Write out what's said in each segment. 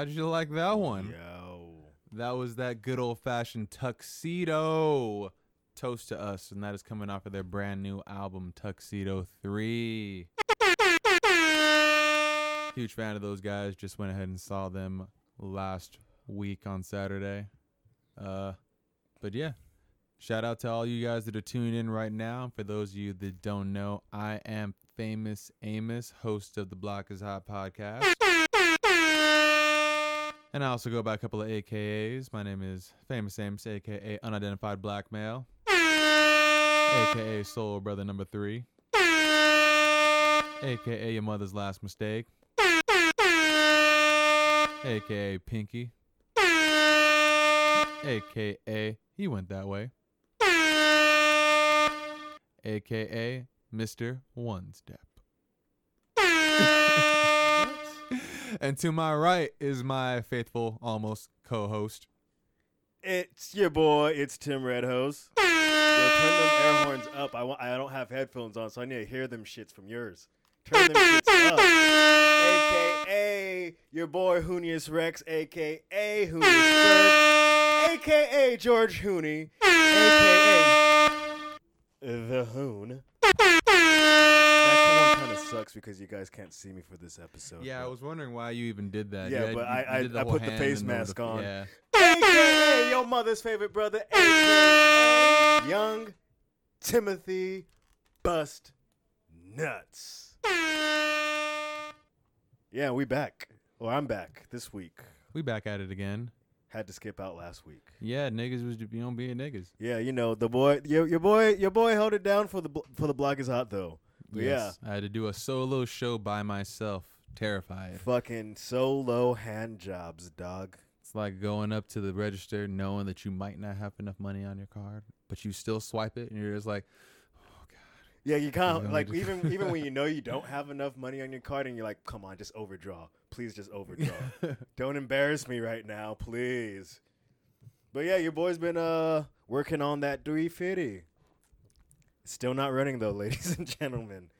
How did you like that one? Yo. That was that good old fashioned tuxedo. Toast to us, and that is coming off of their brand new album, Tuxedo 3. Huge fan of those guys. Just went ahead and saw them last week on Saturday. Uh, but yeah, shout out to all you guys that are tuning in right now. For those of you that don't know, I am Famous Amos, host of the Block is Hot podcast. And I also go by a couple of AKAs. My name is Famous Amos, aka Unidentified Black Male, aka Soul Brother Number Three, aka Your Mother's Last Mistake, aka Pinky, aka He Went That Way, aka Mr. One Step. and to my right is my faithful, almost co-host. It's your boy. It's Tim Redhose. Yo, turn them air horns up. I want. I don't have headphones on, so I need to hear them shits from yours. Turn them shits up. AKA your boy Hoonius Rex, AKA Hoonius Bird, AKA George Hooney, AKA the Hoon. Kind of sucks because you guys can't see me for this episode. Yeah, I was wondering why you even did that. Yeah, You but I- I- I put the face mask the- on. Yeah. AKA your mother's favorite brother, AKA young Timothy Bust Nuts. Yeah, we back. Or I'm back this week. We back at it again. Had to skip out last week. Yeah, niggas was you know being niggas. Yeah, you know the boy, your, your boy, your boy held it down for the for the block is hot though. Yes, I had to do a solo show by myself. yeah, Terrified. fucking solo hand jobs, dog. It's like going up to the register knowing that you might not have enough money on your card, but you still swipe it, and you're just like, oh God. Yeah, you can't like even even when you know you don't have enough money on your card and you're like, come on, just overdraw. Please just overdraw. don't embarrass me right now, please. But yeah, your boy's been uh working on that 350. Still not running though, ladies and gentlemen.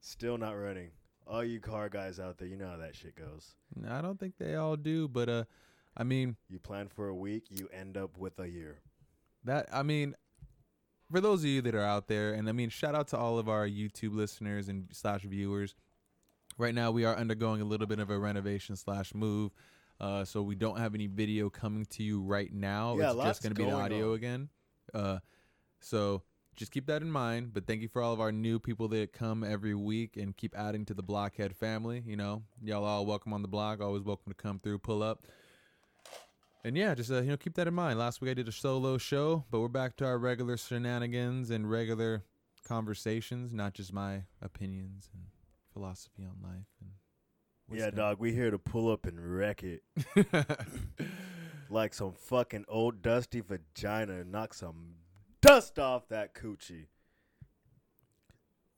Still not running. All you car guys out there, you know how that shit goes. I don't think they all do, but uh, I mean You plan for a week, you end up with a year. that. I mean, for those of you that are out there, and I mean, shout out to all of our YouTube listeners and slash viewers. Right now, we are undergoing a little bit of a renovation slash move, uh, so we don't have any video coming to you right now. Yeah, it's just going to be going audio on. again. Uh, so just keep that in mind. But thank you for all of our new people that come every week and keep adding to the Blockhead family. You know, y'all all welcome on the block. Always welcome to come through, pull up. And yeah, just uh, you know, keep that in mind. Last week I did a solo show, but we're back to our regular shenanigans and regular conversations, not just my opinions and philosophy on life and Yeah, dog, we here to pull up and wreck it like some fucking old dusty vagina knock some dust off that coochie.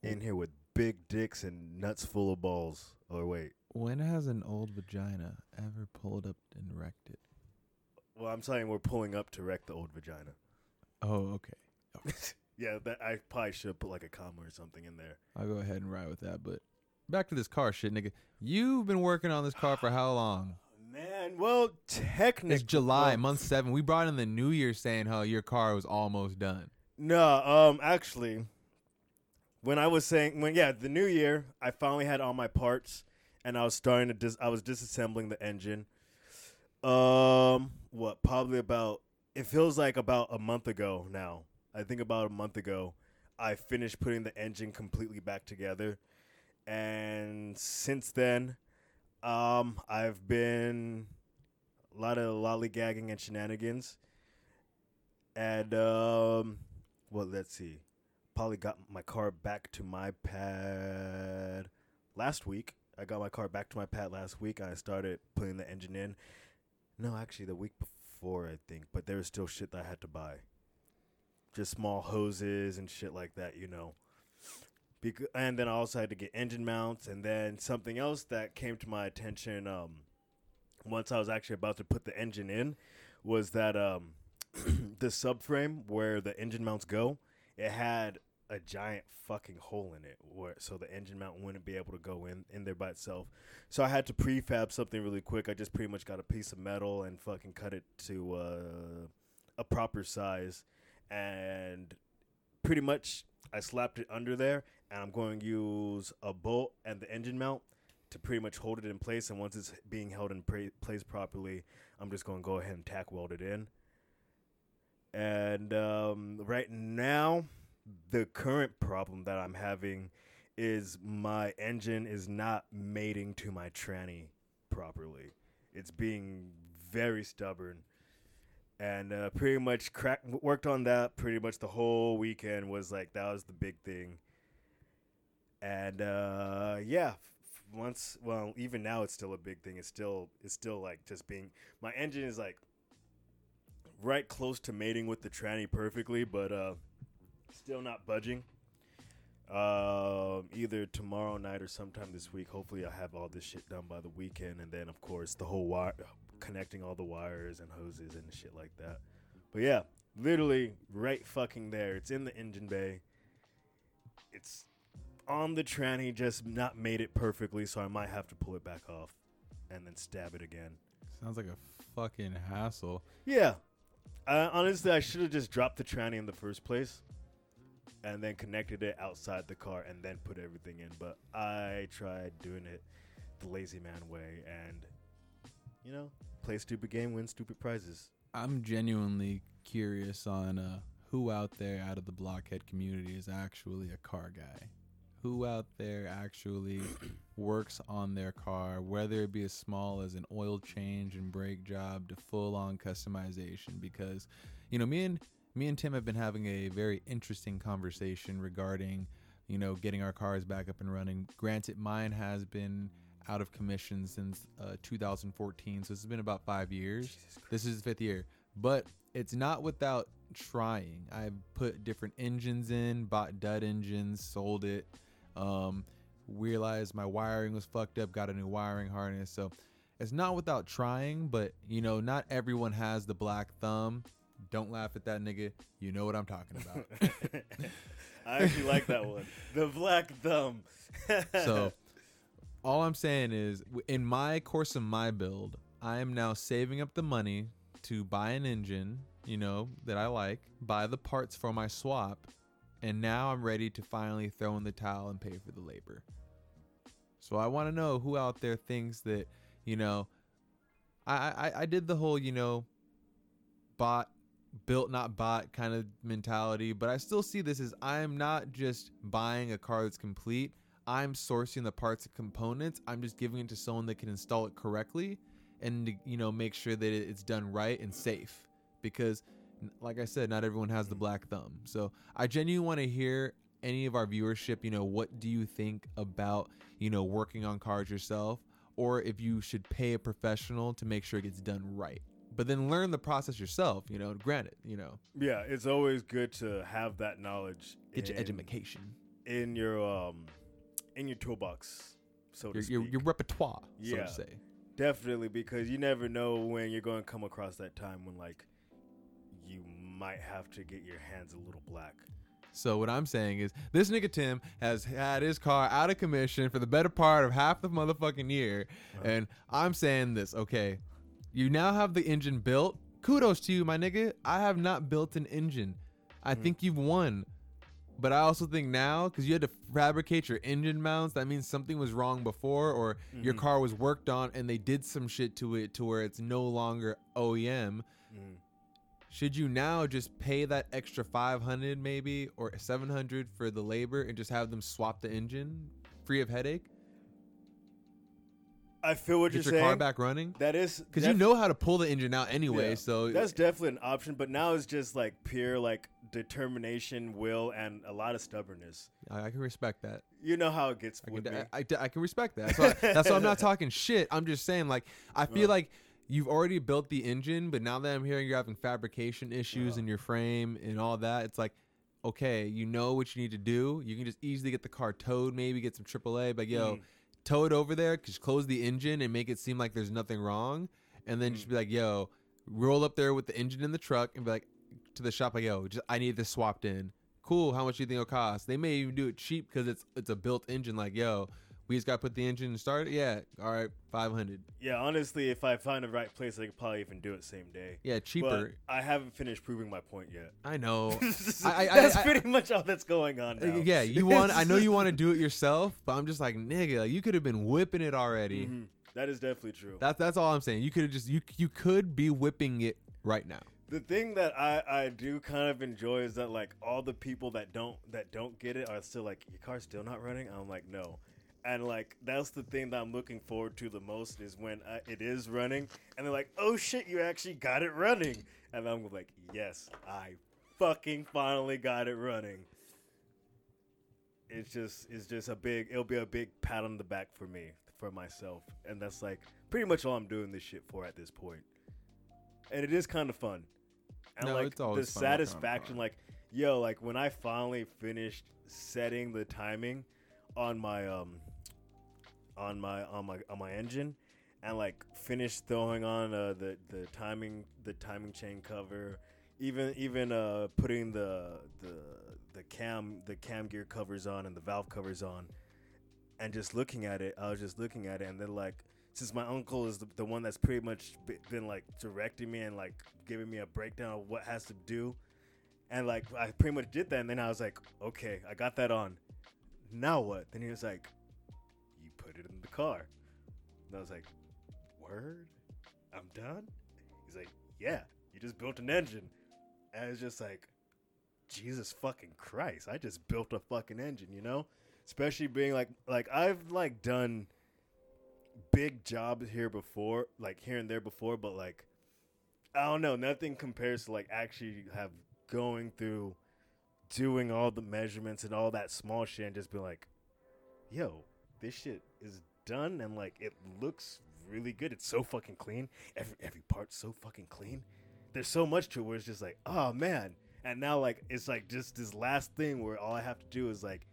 In here with big dicks and nuts full of balls. Or wait, when has an old vagina ever pulled up and wrecked it? well, I'm saying we're pulling up to wreck the old vagina. Oh, okay. Yeah, that I probably should put like a comma or something in there. I'll go ahead and ride with that. But back to this car shit, nigga. You've been working on this car for how long? Man, well, technically, It's July, month seven. We brought in the new year saying how your car was almost done. No, um, actually, when I was saying when yeah, the new year, I finally had all my parts, and I was starting to dis- I was disassembling the engine. Um, what probably about it feels like about a month ago now. I think about a month ago, I finished putting the engine completely back together, and since then, um, I've been a lot of lollygagging and shenanigans, and um, well, let's see. Probably got my car back to my pad last week. I got my car back to my pad last week. I started putting the engine in. No, actually, the week before, I think. But there was still shit that I had to buy. Just small hoses and shit like that, you know. Bec- and then I also had to get engine mounts. And then something else that came to my attention um, once I was actually about to put the engine in was that um, the subframe where the engine mounts go, it had a giant fucking hole in it, where so the engine mount wouldn't be able to go in in there by itself. So I had to prefab something really quick. I just pretty much got a piece of metal and fucking cut it to uh, a proper size, and pretty much I slapped it under there, and I'm going to use a bolt and the engine mount to pretty much hold it in place. And once it's being held in pra- place properly, I'm just going to go ahead and tack weld it in. And um, right now, the current problem that I'm having is my engine is not mating to my tranny properly. It's being very stubborn. And uh, pretty much crack worked on that pretty much the whole weekend was like that was the big thing. And uh, yeah, once well even now it's still a big thing. It's still it's still like just being my engine is like right close to mating with the tranny perfectly, but uh, still not budging. Um, either tomorrow night or sometime this week. Hopefully, i'll have all this shit done by the weekend, and then of course the whole wire, connecting all the wires and hoses and shit like that. But yeah, literally right fucking there. It's in the engine bay. It's on the tranny, just not made it perfectly, so I might have to pull it back off and then stab it again. Sounds like a fucking hassle. Yeah. Uh, honestly, I should have just dropped the tranny in the first place and then connected it outside the car and then put everything in. But I tried doing it the lazy man way and, you know, play stupid game, win stupid prizes. I'm genuinely curious on uh, who out there out of the blockhead community is actually a car guy. Who out there actually works on their car, whether it be as small as an oil change and brake job to full on customization. Because, you know, me and me and Tim have been having a very interesting conversation regarding, you know, getting our cars back up and running. Granted, mine has been out of commission since uh, 2014, so it's been about five years. This is the fifth year, but it's not without trying. I've put different engines in, bought dud engines, sold it. Um, realized my wiring was fucked up, got a new wiring harness. So it's not without trying, but you know, not everyone has the black thumb. Don't laugh at that nigga. You know what I'm talking about. I actually like that one. The black thumb. so all I'm saying is in my course of my build, I am now saving up the money to buy an engine, you know, that I like, buy the parts for my swap, and now I'm ready to finally throw in the towel and pay for the labor. So I want to know who out there thinks that, you know, I, I I did the whole, you know, bought built not bought kind of mentality, but I still see this as I am not just buying a car that's complete. I'm sourcing the parts and components. I'm just giving it to someone that can install it correctly and you know make sure that it's done right and safe because like I said, not everyone has the black thumb. So I genuinely want to hear any of our viewership, you know, what do you think about, you know, working on cars yourself? or if you should pay a professional to make sure it gets done right. But then learn the process yourself. You know, granted, you know, Yeah, it's always good to have that knowledge. get your in- education, in your um in your toolbox, so to your, speak. your your repertoire, so Yeah. to say. Definitely, because you never know when you're going to come across that time when like might have to get your hands a little black. So what I'm saying is, this nigga Tim has had his car out of commission for the better part of half the motherfucking year, Uh-huh. and I'm saying this, okay? You now have the engine built. Kudos to you, my nigga. I have not built an engine. I Mm. think you've won. But I also think now, because you had to fabricate your engine mounts, that means something was wrong before, or your Mhm. car was worked on and they did some shit to it to where it's no longer OEM. Mm. Should you now just pay that extra 500 maybe or 700 for the labor and just have them swap the engine free of headache? I feel what Get you're your car saying. back running? That is Because you know how to pull the engine out anyway, yeah, so that's definitely an option. But now it's just like pure like determination, will, and a lot of stubbornness. I, I can respect that. You know how it gets I with can, me. I, I, I can respect that. That's why, that's why I'm not talking shit. I'm just saying, like, I feel Yeah. like you've already built the engine, but now that I'm hearing you're having fabrication issues Yeah. in your frame and all that, it's like, okay, you know what you need to do. You can just easily get the car towed, maybe get some AAA, but yo, Mm. tow it over there, just close the engine and make it seem like there's nothing wrong, and then Mm. just be like, yo, roll up there with the engine in the truck and be like to the shop, like, yo, just I need this swapped in. Cool. How much do you think it'll cost? They may even do it cheap because it's it's a built engine. Like, yo, we just got to put the engine and start it. Yeah. All right. Five hundred. yeah, honestly, if I find the right place, I could probably even do it same day. Yeah, cheaper. But I haven't finished proving my point yet. I know. I- I- that's I- pretty much all that's going on Uh, now. yeah, you want. I know you want to do it yourself, but I'm just like, nigga, like, you could have been whipping it already. Mhm. That is definitely true. That's that's all I'm saying. You could have just you you could be whipping it right now. the thing that I, I do kind of enjoy is that like all the people that don't that don't get it are still like your car's still not running. I'm like no, and like that's the thing that I'm looking forward to the most is when I, it is running and they're like oh shit you actually got it running and I'm like yes I fucking finally got it running. It's just it's just a big it'll be a big pat on the back for me for myself and that's like pretty much all I'm doing this shit for at this point. And it is kind of fun. And No, like the fun working on a satisfaction like yo like when I finally finished setting the timing on my um on my on my on my engine and like finish throwing on uh, the the timing the timing chain cover even even uh putting the the the cam the cam gear covers on and the valve covers on and just looking at it i was just looking at it and then like since my uncle is the, the one that's pretty much been like directing me and like giving me a breakdown of what has to do and like i pretty much did that and then i was like okay i got that on. Now what? Then he was like car. And i was like word? I'm done? He's like yeah you just built an engine. And I was just like jesus fucking christ i just built a fucking engine you know? Especially being like like i've like done big jobs here before like here and there before but like i don't know nothing compares to like actually have going through doing all the measurements and all that small shit and just be like yo this shit is done and like it looks really good. It's so fucking clean. Every every part's so fucking clean. There's so much to it where it's just like oh man. And now like it's like just this last thing where all i have to do is like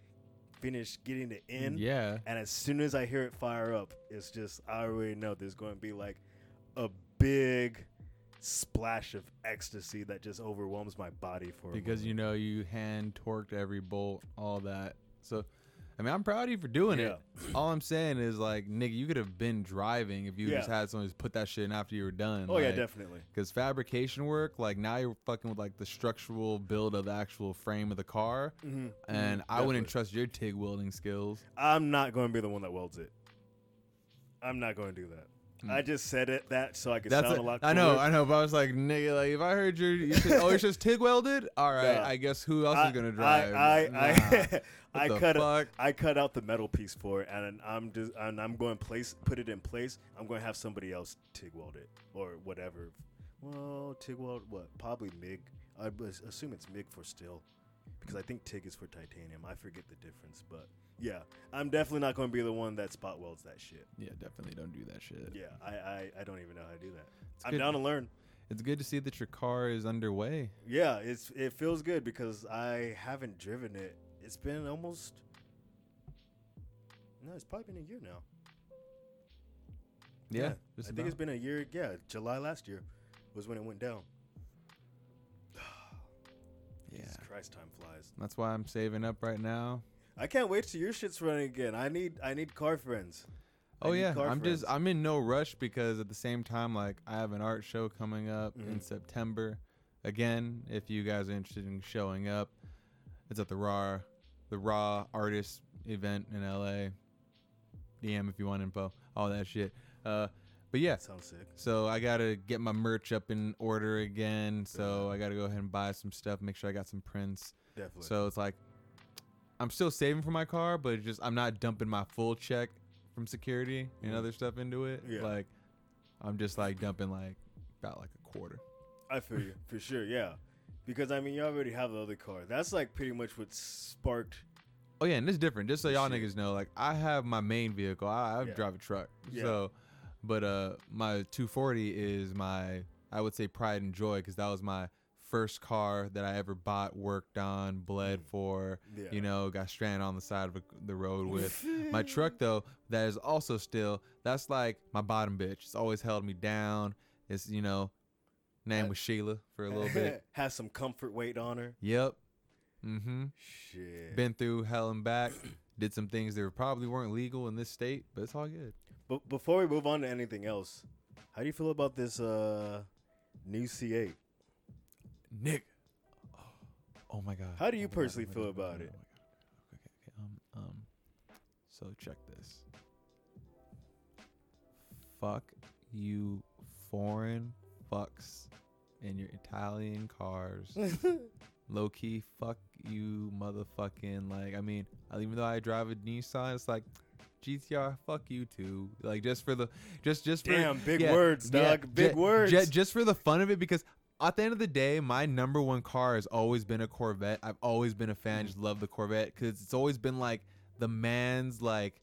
finish getting it in. Yeah. and as soon as I hear it fire up, it's just I already know there's going to be like a big splash of ecstasy that just overwhelms my body for a because you know you hand torqued every bolt, all that. So, I mean, I'm proud of you for doing it. All I'm saying is like, nigga, you could have been driving if you just had someone just put that shit in after you were done. Oh yeah, definitely. Because fabrication work, like now you're fucking with like the structural build of the actual frame of the car, Mm-hmm. and I wouldn't trust your TIG welding skills. I'm not going to be the one that welds it. I'm not going to do that. I just said it that so I could Hmm. That's sound a- a lot. I know. I know, but I was like, nigga, like if I heard your, you said, oh, it's just TIG welded. All right, Nah. I guess who else I, is gonna drive? I Nah. I, I, I the cut fuck? I cut out the metal piece for it, and I'm just and I'm going to place put it in place. I'm going to have somebody else TIG weld it or whatever. Well, TIG weld what? Probably MIG. I assume it's MIG for steel. Because I think TIG is for titanium. I forget the difference, but yeah, I'm definitely not going to be the one that spot welds that shit. Yeah, definitely don't do that shit. Yeah, I, I, I don't even know how to do that. It's I'm good. down to learn. It's good to see that your car is underway. Yeah, it's it feels good because I haven't driven it. It's been almost no, it's probably been a year now. Yeah, I just think it's been a year. Yeah, July last year was when it went down. Jesus Christ, time flies. that's why I'm saving up right now. I can't wait till your shit's running again. I need I need car friends. I Oh need yeah, car I'm just friends. I'm in no rush because at the same time, like I have an art show coming up in Mhm. September. Again, if you guys are interested in showing up, it's at the Raw, the Raw Artist event in LA. DM if you want info, all that shit. Uh, but yeah, Sounds sick. so I gotta get my merch up in order again. So I gotta go ahead and buy some stuff, make sure I got some prints. Definitely. So it's like I'm still saving for my car, but it's just I'm not dumping my full check from security and Mhm. other stuff into it. Yeah. Like I'm just like dumping like about like a quarter. I feel you for sure. Yeah, because I mean you already have the other car. That's like pretty much what sparked. Oh yeah, and it's different. Just so y'all Shit. niggas know, like I have my main vehicle. I, I Yeah. drive a truck. Yeah. So, but uh, my 240 is my I would say pride and joy because that was my first car that I ever bought, worked on, bled for. Mm. Yeah. You know, got stranded on the side of the road with. My truck though, that is also still that's like my bottom bitch. It's always held me down. It's you know, name was Sheila for a little bit. has some comfort weight on her. Yep. Mm-hmm. Shit. Been through hell and back. Did some things that probably weren't legal in this state, but it's all good. But before we move on to anything else, how do you feel about this uh new C8? Nick. Oh my god. How do you Oh my God, oh personally feel God, oh about God, it? oh my God. Okay, okay. Um, um. So check this. Fuck you, foreign fucks in your Italian cars. Low key, fuck you, motherfucking. Like, I mean, even though I drive a Nissan, it's like. GTR, fuck you too. Like just for the, just just for Damn, big yeah, words, yeah, dog. Big ju- words. ju- just for the fun of it, because at the end of the day, my number one car has always been a Corvette. I've always been a fan. Just love the Corvette because it's always been like the man's like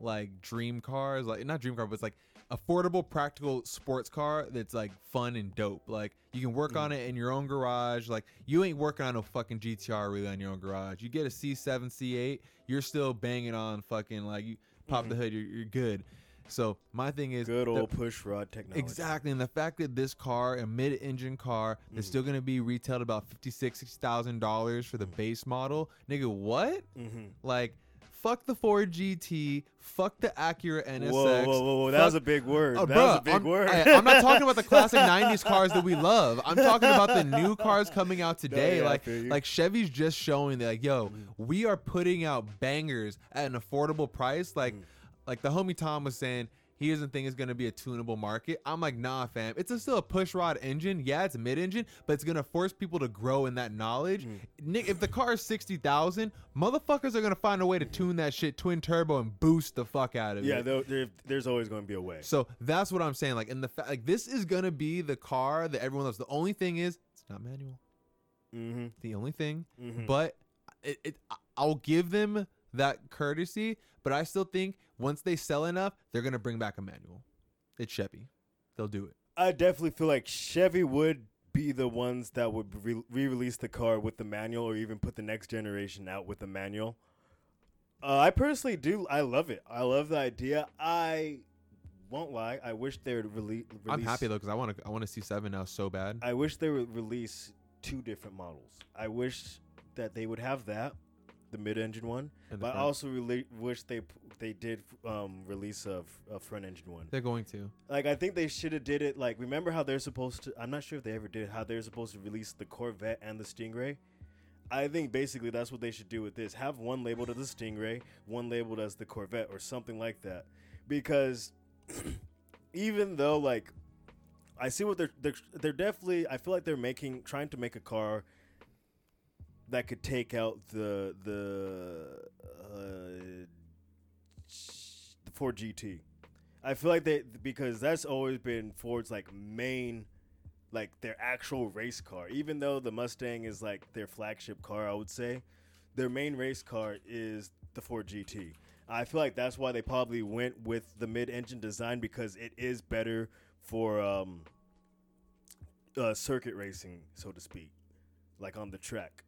like dream cars, like not dream car, but it's like affordable, practical sports car that's like fun and dope. Like you can work Mm. on it in your own garage. Like you ain't working on a fucking GTR really on your own garage. You get a C7, C8, you're still banging on fucking like you pop the hood, you're, you're good. So my thing is Mm. Good the- old push rod technology. Exactly, and the fact that this car, a mid-engine car, is Mhm. still going to be retailed about fifty six, sixty thousand dollars for the base model, nigga. What? Mm-hmm. Like, fuck the Ford GT, fuck the Acura NSX. Whoa, whoa, whoa, whoa! That fuck- was a big word. Oh, that was a big I'm, word. I, am not talking about the classic '90s cars that we love. I'm talking about the new cars coming out today. yeah, like, like Chevy's just showing that, like, yo, we are putting out bangers at an affordable price. Like, Mm. like the homie Tom was saying. He doesn't think it's gonna be a tunable market. I'm like, nah, fam. It's a, still a push rod engine. Yeah, it's mid-engine, but it's gonna force people to grow in that knowledge. Mm. Nick, if the car is sixty thousand, motherfuckers are gonna find a way to tune that shit twin turbo and boost the fuck out of yeah, it. there, there's always going to be a way. So that's what I'm saying. Like, in the fa- like, this is gonna be the car that everyone loves. The only thing is, it's not manual. Mm-hmm. The only thing, Mhm. but it, it, I'll give them that courtesy. But I still think once they sell enough, they're gonna bring back a manual. It's Chevy. They'll do it. I definitely feel like Chevy would be the ones that would re- re-release the car with the manual, or even put the next generation out with the manual. Uh, I personally do. I love it. I love the idea. I won't lie. I wish they would rele- release. I'm happy though because I want to. I want to see seven now so bad. I wish they would release two different models. I wish that they would have that, the mid-engine one. But I also rela- wish they they did um, release a front-engine one. they're going to. Like I think they should have did it. Like remember how they're supposed to? I'm not sure if they ever did how they're supposed to release the Corvette and the Stingray. I think basically that's what they should do with this. Have one labeled as the Stingray, one labeled as the Corvette, or something like that. Because even though like I see what they're they're they're definitely I feel like they're making trying to make a car that could take out the the uh, the Ford GT. I feel like they because that's always been Ford's like main like their actual race car. Even though the Mustang is like their flagship car, I would say their main race car is the Ford GT. I feel like that's why they probably went with the mid-engine design because it is better for um, uh, circuit racing, so to speak, like on the track.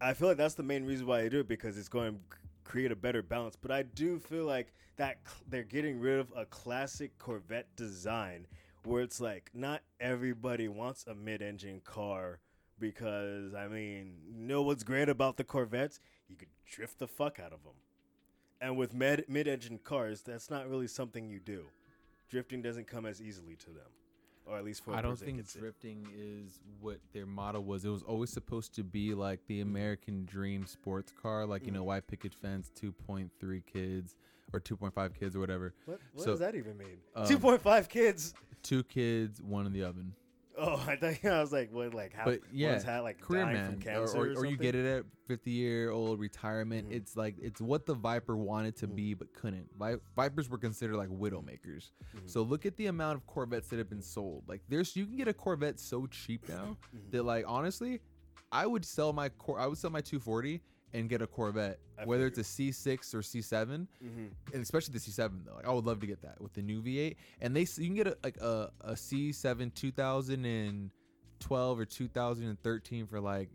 I feel like that's the main reason why they do it because it's going to create a better balance. But I do feel like that cl- they're getting rid of a classic Corvette design where it's like not everybody wants a mid-engine car because I mean, you know what's great about the Corvettes? You could drift the fuck out of them. And with mid mid-engine cars, that's not really something you do. Drifting doesn't come as easily to them, or at least for I don't think drifting is what their motto was. It was always supposed to be like the American dream sports car, like you know, white picket fence, two point three kids or two point five kids or whatever. What, what So, does that even mean? um, Two point five kids. Two kids, one in the oven. Oh, I thought I was like, what, like how? But yeah, one's had like career dying man, from or, cancer, or, or, or you get it at fifty year old retirement. Mhm. It's like it's what the Viper wanted to Mhm. be but couldn't. Vi- Vipers were considered like widowmakers. Mhm. So look at the amount of Corvettes that have been sold. Like there's you can get a Corvette so cheap now Mhm. that like honestly, I would sell my cor- I would sell my 240 and get a Corvette, I whether it's a C6 or C7, Mhm. and especially the C7 though. Like I would love to get that with the new V8. And they you can get a like a, a C7 2012 or 2013 for like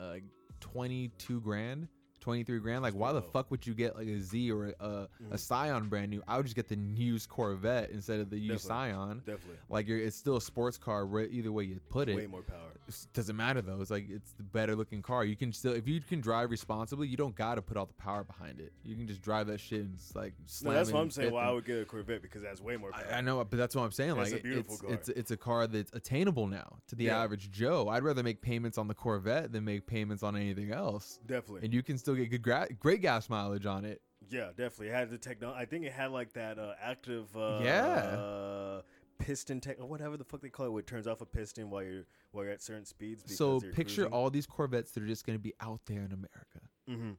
uh, like 22 grand. 23 grand like why the fuck would you get like a z or a, a, a mm-hmm. scion brand new i would just get the used corvette instead of the used Definitely. scion Definitely. like you're it's still a sports car re- either way you put it Way more power. it doesn't matter though. It's like it's the better looking car. You can still if you can drive responsibly, you don't gotta put all the power behind it. You can just drive that shit and it's like No, that's what I'm saying. Why I would get a Corvette because it has way more power. I, I know, but that's what I'm saying. It's Like a beautiful it's car. it's it's a car that's attainable now to the Yeah. average Joe. I'd rather make payments on the Corvette than make payments on anything else. Definitely. And you can still get good gra- great gas mileage on it. Yeah, definitely. It had the technology. I think it had like that uh, active uh, Yeah. uh, piston tech or whatever the fuck they call it, where it turns off a piston while you're while you're at certain speeds. So picture all these Corvettes that are just going to be out there in America, hmm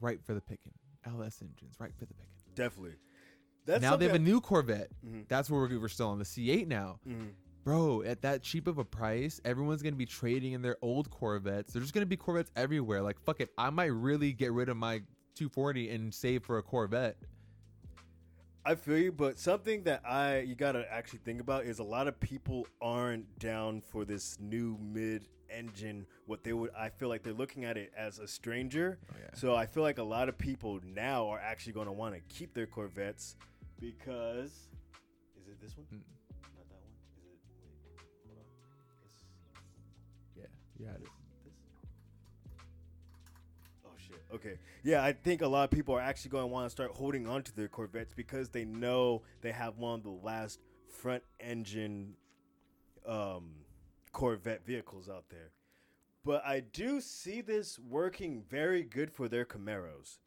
right for the picking. LS engines, right for the picking. Definitely. That's now they have a new Corvette. Mhm. That's where we're, we're still on the C8 now. Mhm. Bro, at that cheap of a price, everyone's gonna be trading in their old Corvettes. There's just gonna be Corvettes everywhere. Like, fuck it, I might really get rid of my 240 and save for a Corvette. I feel you, but something that I you gotta actually think about is a lot of people aren't down for this new mid-engine. What they would, I feel like they're looking at it as a stranger. Oh, yeah. So I feel like a lot of people now are actually going to want to keep their Corvettes because is it this one? Mm. This. Oh shit. Okay. Yeah, I think a lot of people are actually going to want to start holding on to their Corvettes because they know they have one of the last front engine um, Corvette vehicles out there. But I do see this working very good for their Camaros.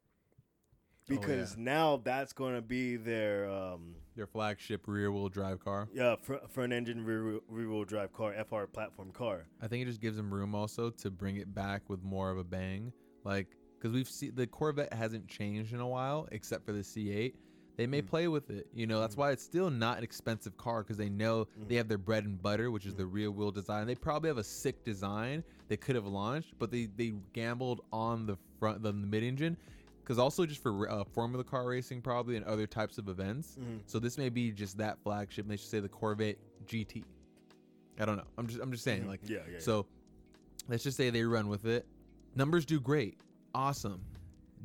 Because now that's going to be their um, Their flagship rear-wheel drive car. yeah fr- front engine rear rear wheel drive car, FR platform car. I think it just gives them room also to bring it back with more of a bang. Like, because we've seen the Corvette hasn't changed in a while, except for the C8. They may Mm. play with it. You know, that's why it's still not an expensive car because they know Mm. they have their bread and butter, which is the rear wheel design. They probably have a sick design they could have launched, but they, they gambled on the front, the mid engine. Because also just for uh, Formula car racing, probably and other types of events. Mhm. So this may be just that flagship. They should say the Corvette GT. I don't know. I'm just I'm just saying Mhm. like yeah, yeah. so let's just say they run with it. Numbers do great. Awesome.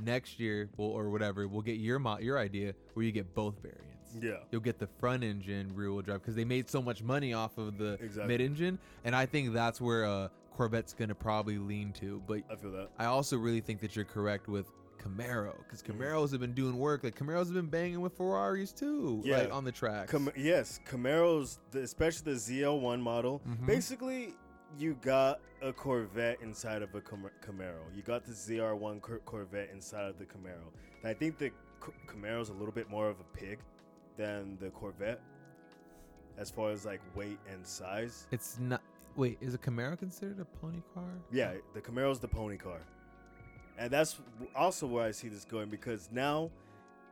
Next year, we'll, or whatever, we'll get your mo- your idea where you get both variants. yeah. You'll get the front engine rear wheel drive because they made so much money off of the Exactly. mid engine, and I think that's where uh, Corvette's gonna probably lean to. But I feel that. I also really think that you're correct with Camaro because Mhm. Camaros have been doing work. Like Camaros have been banging with Ferraris too, Yeah. like on the track. Cam- yes, Camaros, the, especially the ZL1 model. Mhm. Basically, you got a Corvette inside of a Cam- Camaro. You got the ZR1 Cor- Corvette inside of the Camaro. And I think the C- Camaro's a little bit more of a pig than the Corvette, as far as like weight and size. it's not. Wait, is a Camaro considered a pony car? Yeah, the Camaro's the pony car. And that's also where I see this going because now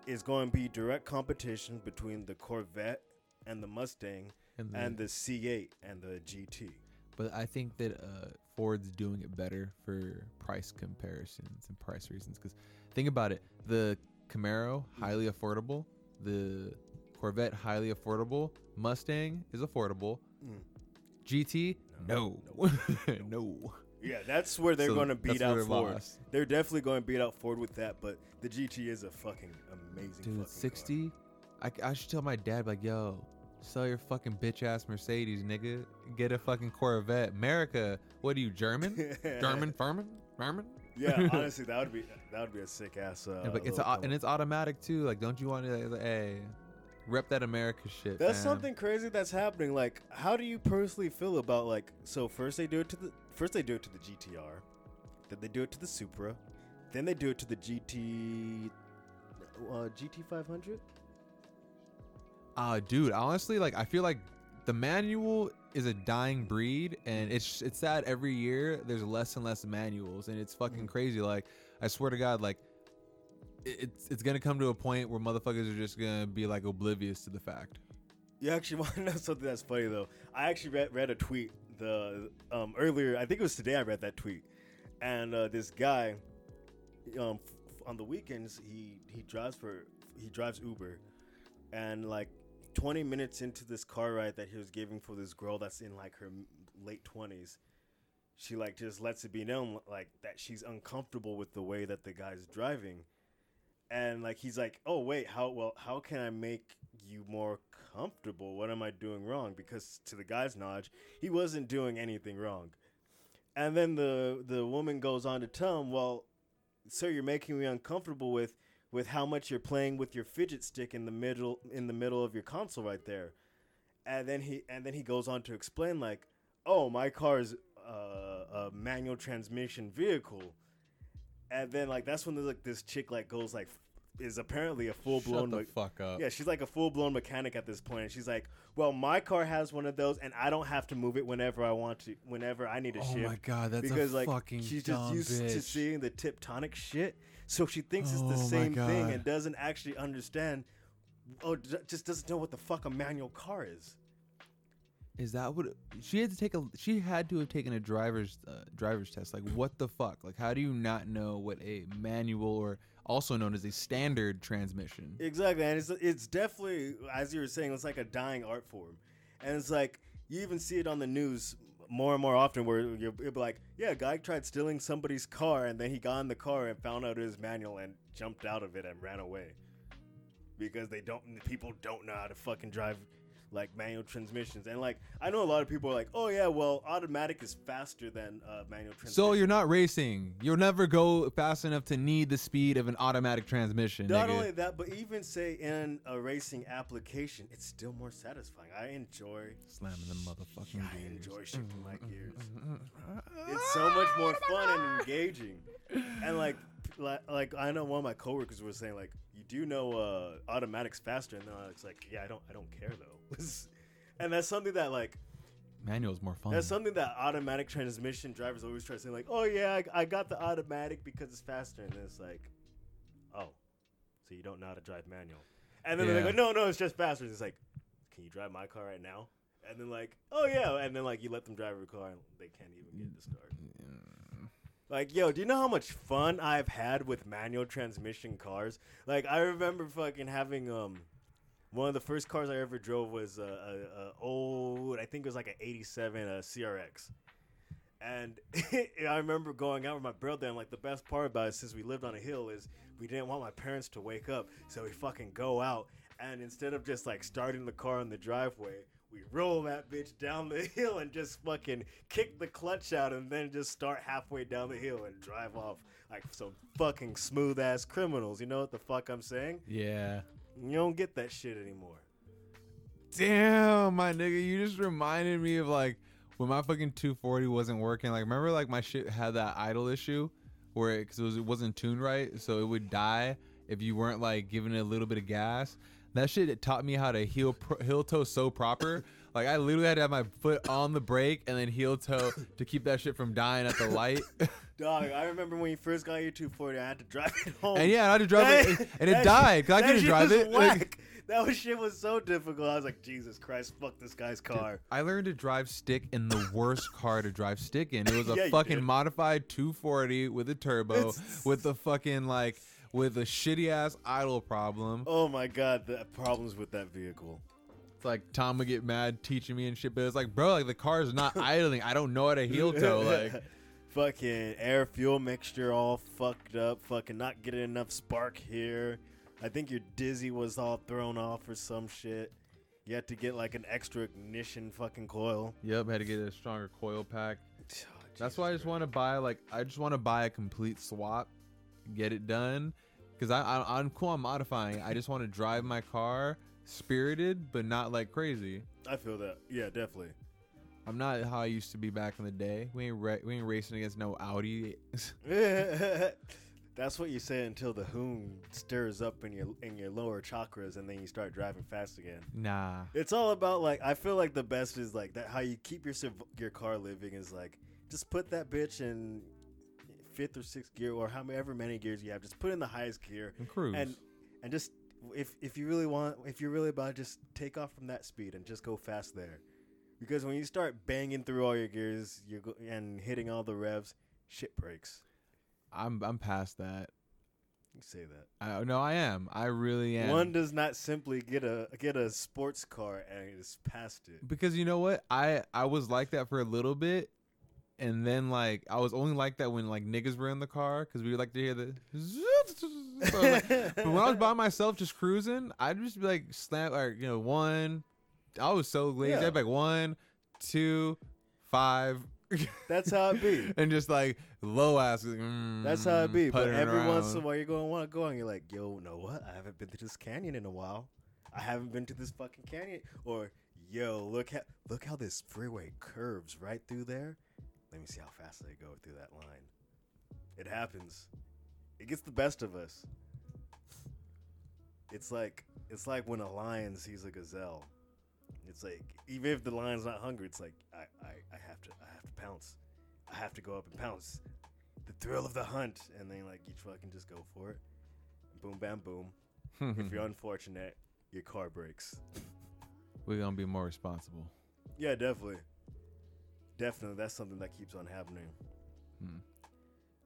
it's going to be direct competition between the Corvette and the Mustang And the- and the C8 and the GT. But I think that uh, Ford's doing it better for price comparisons and price reasons. Because think about it, the Camaro highly affordable, the Corvette highly affordable, Mustang is affordable, Mm. GT No. no, no. Yeah, that's where they're So going to beat out Ford. lost. They're definitely going to beat out Ford with that, but the GT is a fucking amazing Dude, car. sixty. I, I should tell my dad like, yo, sell your fucking bitch ass Mercedes, nigga. Get a fucking Corvette. America, what are you German? German, Furman, Furman. Yeah, honestly, that would be that would be a sick ass. Uh, Yeah, but it's a, and it's automatic too. Like, don't you want to? Like, hey, rep that America shit. That's fam. something crazy that's happening. Like, how do you personally feel about like? So first they do it to the first they do it to the GTR, then they do it to the Supra, then they do it to the GT, uh, GT 500. Uh, dude, honestly, like I feel like the manual is a dying breed, and it's it's sad every year. There's less and less manuals, and it's fucking Mm. crazy. Like I swear to God, like it's it's gonna come to a point where motherfuckers are just gonna be like oblivious to the fact. You actually want to know something that's funny though? I actually read, read a tweet the um earlier. I think it was today. I read that tweet, and uh, this guy, um, f- on the weekends he he drives for he drives Uber, and like 20 minutes into this car ride that he was giving for this girl that's in like her late 20s, she like just lets it be known like that she's uncomfortable with the way that the guy's driving and like he's like oh wait how well how can i make you more comfortable? What am i doing wrong? Because to the guy's knowledge he wasn't doing anything wrong. And then the the woman goes on to tell him well sir you're making me uncomfortable with with how much you're playing with your fidget stick in the middle in the middle of your console right there. And then he and then he goes on to explain like oh my car's uh, a manual transmission vehicle. And then like that's when there's like this chick like goes like is apparently a full blown the fuck up. yeah she's like a full blown mechanic at this point and she's like well my car has one of those and I don't have to move it whenever I want to whenever I need to Oh shift my god, that's because a like fucking she's just used bitch. to seeing the tectonic shit so she thinks it's Oh the my same thing and doesn't actually understand or j- just doesn't know what the fuck a manual car is Is that what she had to take a? She had to have taken a driver's uh, driver's test. Like, what the fuck? Like, how do you not know what a manual or also known as a standard transmission? Exactly, and it's it's definitely as you were saying, it's like a dying art form, and it's like you even see it on the news more and more often, where you'll be like, yeah, guy tried stealing somebody's car, and then he got in the car and found out his manual and jumped out of it and ran away because they don't people don't know how to fucking drive like manual transmissions, and like I know a lot of people are like, oh yeah, well automatic is faster than uh, manual transmission. So you're not racing. You'll never go fast enough to need the speed of an automatic transmission. Not nigga. only that, but even say in a racing application, it's still more satisfying. I enjoy, slamming the motherfucking I gears. enjoy shifting my mm-hmm, gears. Mm-hmm, mm-hmm, it's so much more fun and engaging. And like, like, like I know one of my coworkers was saying like, you do know uh, automatics faster, and then I was like, yeah, I don't, I don't care though. and that's something that like Manual's more fun. that's something that automatic transmission drivers always try to say like, oh yeah, I, I got the automatic because it's faster, and then it's like, oh, so you don't know how to drive manual, and then they Yeah. go, no, no, it's just faster. And It's like, can you drive my car right now? And then like, oh yeah, and then like you let them drive your car and they can't even get to start. Like, yo, do you know how much fun I've had with manual transmission cars? Like, I remember fucking having um, one of the first cars I ever drove was a, a, a old, I think it was like an '87 uh, CRX, and I remember going out with my brother. And like, the best part about it, since we lived on a hill, is we didn't want my parents to wake up, so we fucking go out, and instead of just like starting the car in the driveway. We roll that bitch down the hill and just fucking kick the clutch out and then just start halfway down the hill and drive off like some fucking smooth ass criminals. You know what the fuck I'm saying? yeah. You don't get that shit anymore. Damn, my nigga, you just reminded me of like when my fucking 240 wasn't working. Like, remember, like my shit had that idle issue where it, cause it, was, it wasn't tuned right, so it would die if you weren't like giving it a little bit of gas. That shit it taught me how to heel pro, heel toe so proper. Like I literally had to have my foot on the brake and then heel toe to keep that shit from dying at the light. Dog, I remember when you first got your 240, I had to drive it home. and yeah, I had to drive it, and it died because I that couldn't drive was it. Whack. that was shit was so difficult. I was like, Jesus Christ, fuck this guy's Dude, car. I learned to drive stick in the worst car to drive stick in. It was a Yeah, fucking modified 240 with a turbo, with the fucking like with a shitty ass idle problem. Oh my god, the problems with that vehicle. It's like Tom would get mad teaching me and shit, but it's like, bro, like the car is not idling. I don't know how to heel toe. Like, fucking air fuel mixture all fucked up. Fucking not getting enough spark here. I think your dizzy was all thrown off or some shit. You had to get like an extra ignition fucking coil. yep, had to get a stronger coil pack. Oh, That's why I just want to buy like I just want to buy a complete swap, get it done, because I, I I'm cool on modifying. I just want to drive my car spirited, but not like crazy. I feel that. Yeah, definitely. I'm not how I used to be back in the day. We ain't ra- we ain't racing against no Audi. That's what you say until the hoon stirs up in your in your lower chakras, and then you start driving fast again. nah. It's all about like I feel like the best is like that. How you keep your your car living is like just put that bitch in fifth or sixth gear or however many gears you have. Just put in the highest gear And cruise. and and just if if you really want if you're really about just take off from that speed and just go fast there. Because when you start banging through all your gears, you're go- and hitting all the revs, shit breaks. I'm I'm past that. You say that. I, no, I am. I really am. One does not simply get a get a sports car and is past it. because you know what? I I was like that for a little bit, and then like I was only like that when like niggas were in the car because we would like to hear the. So, like, but when I was by myself just cruising, I'd just be like slam like you know one. I was so lazy. Yeah. I'd be like one, two, five. That's how it be. and just like low ass. like, mm, That's how it be. But every once in a while, you're going to want to go, and you're like, yo, know what? I haven't been to this canyon in a while. I haven't been to this fucking canyon. Or, yo, look how look how this freeway curves right through there. Let me see how fast I go through that line. It happens. It gets the best of us. It's like it's like when a lion sees a gazelle. It's like even if the lion's not hungry, it's like I, I, I have to I have to pounce. I have to go up and pounce. The thrill of the hunt, and then like you fucking just go for it. Boom, bam, boom. if you're unfortunate, your car breaks. We're gonna be more responsible. Yeah, definitely. Definitely, that's something that keeps on happening. Hmm.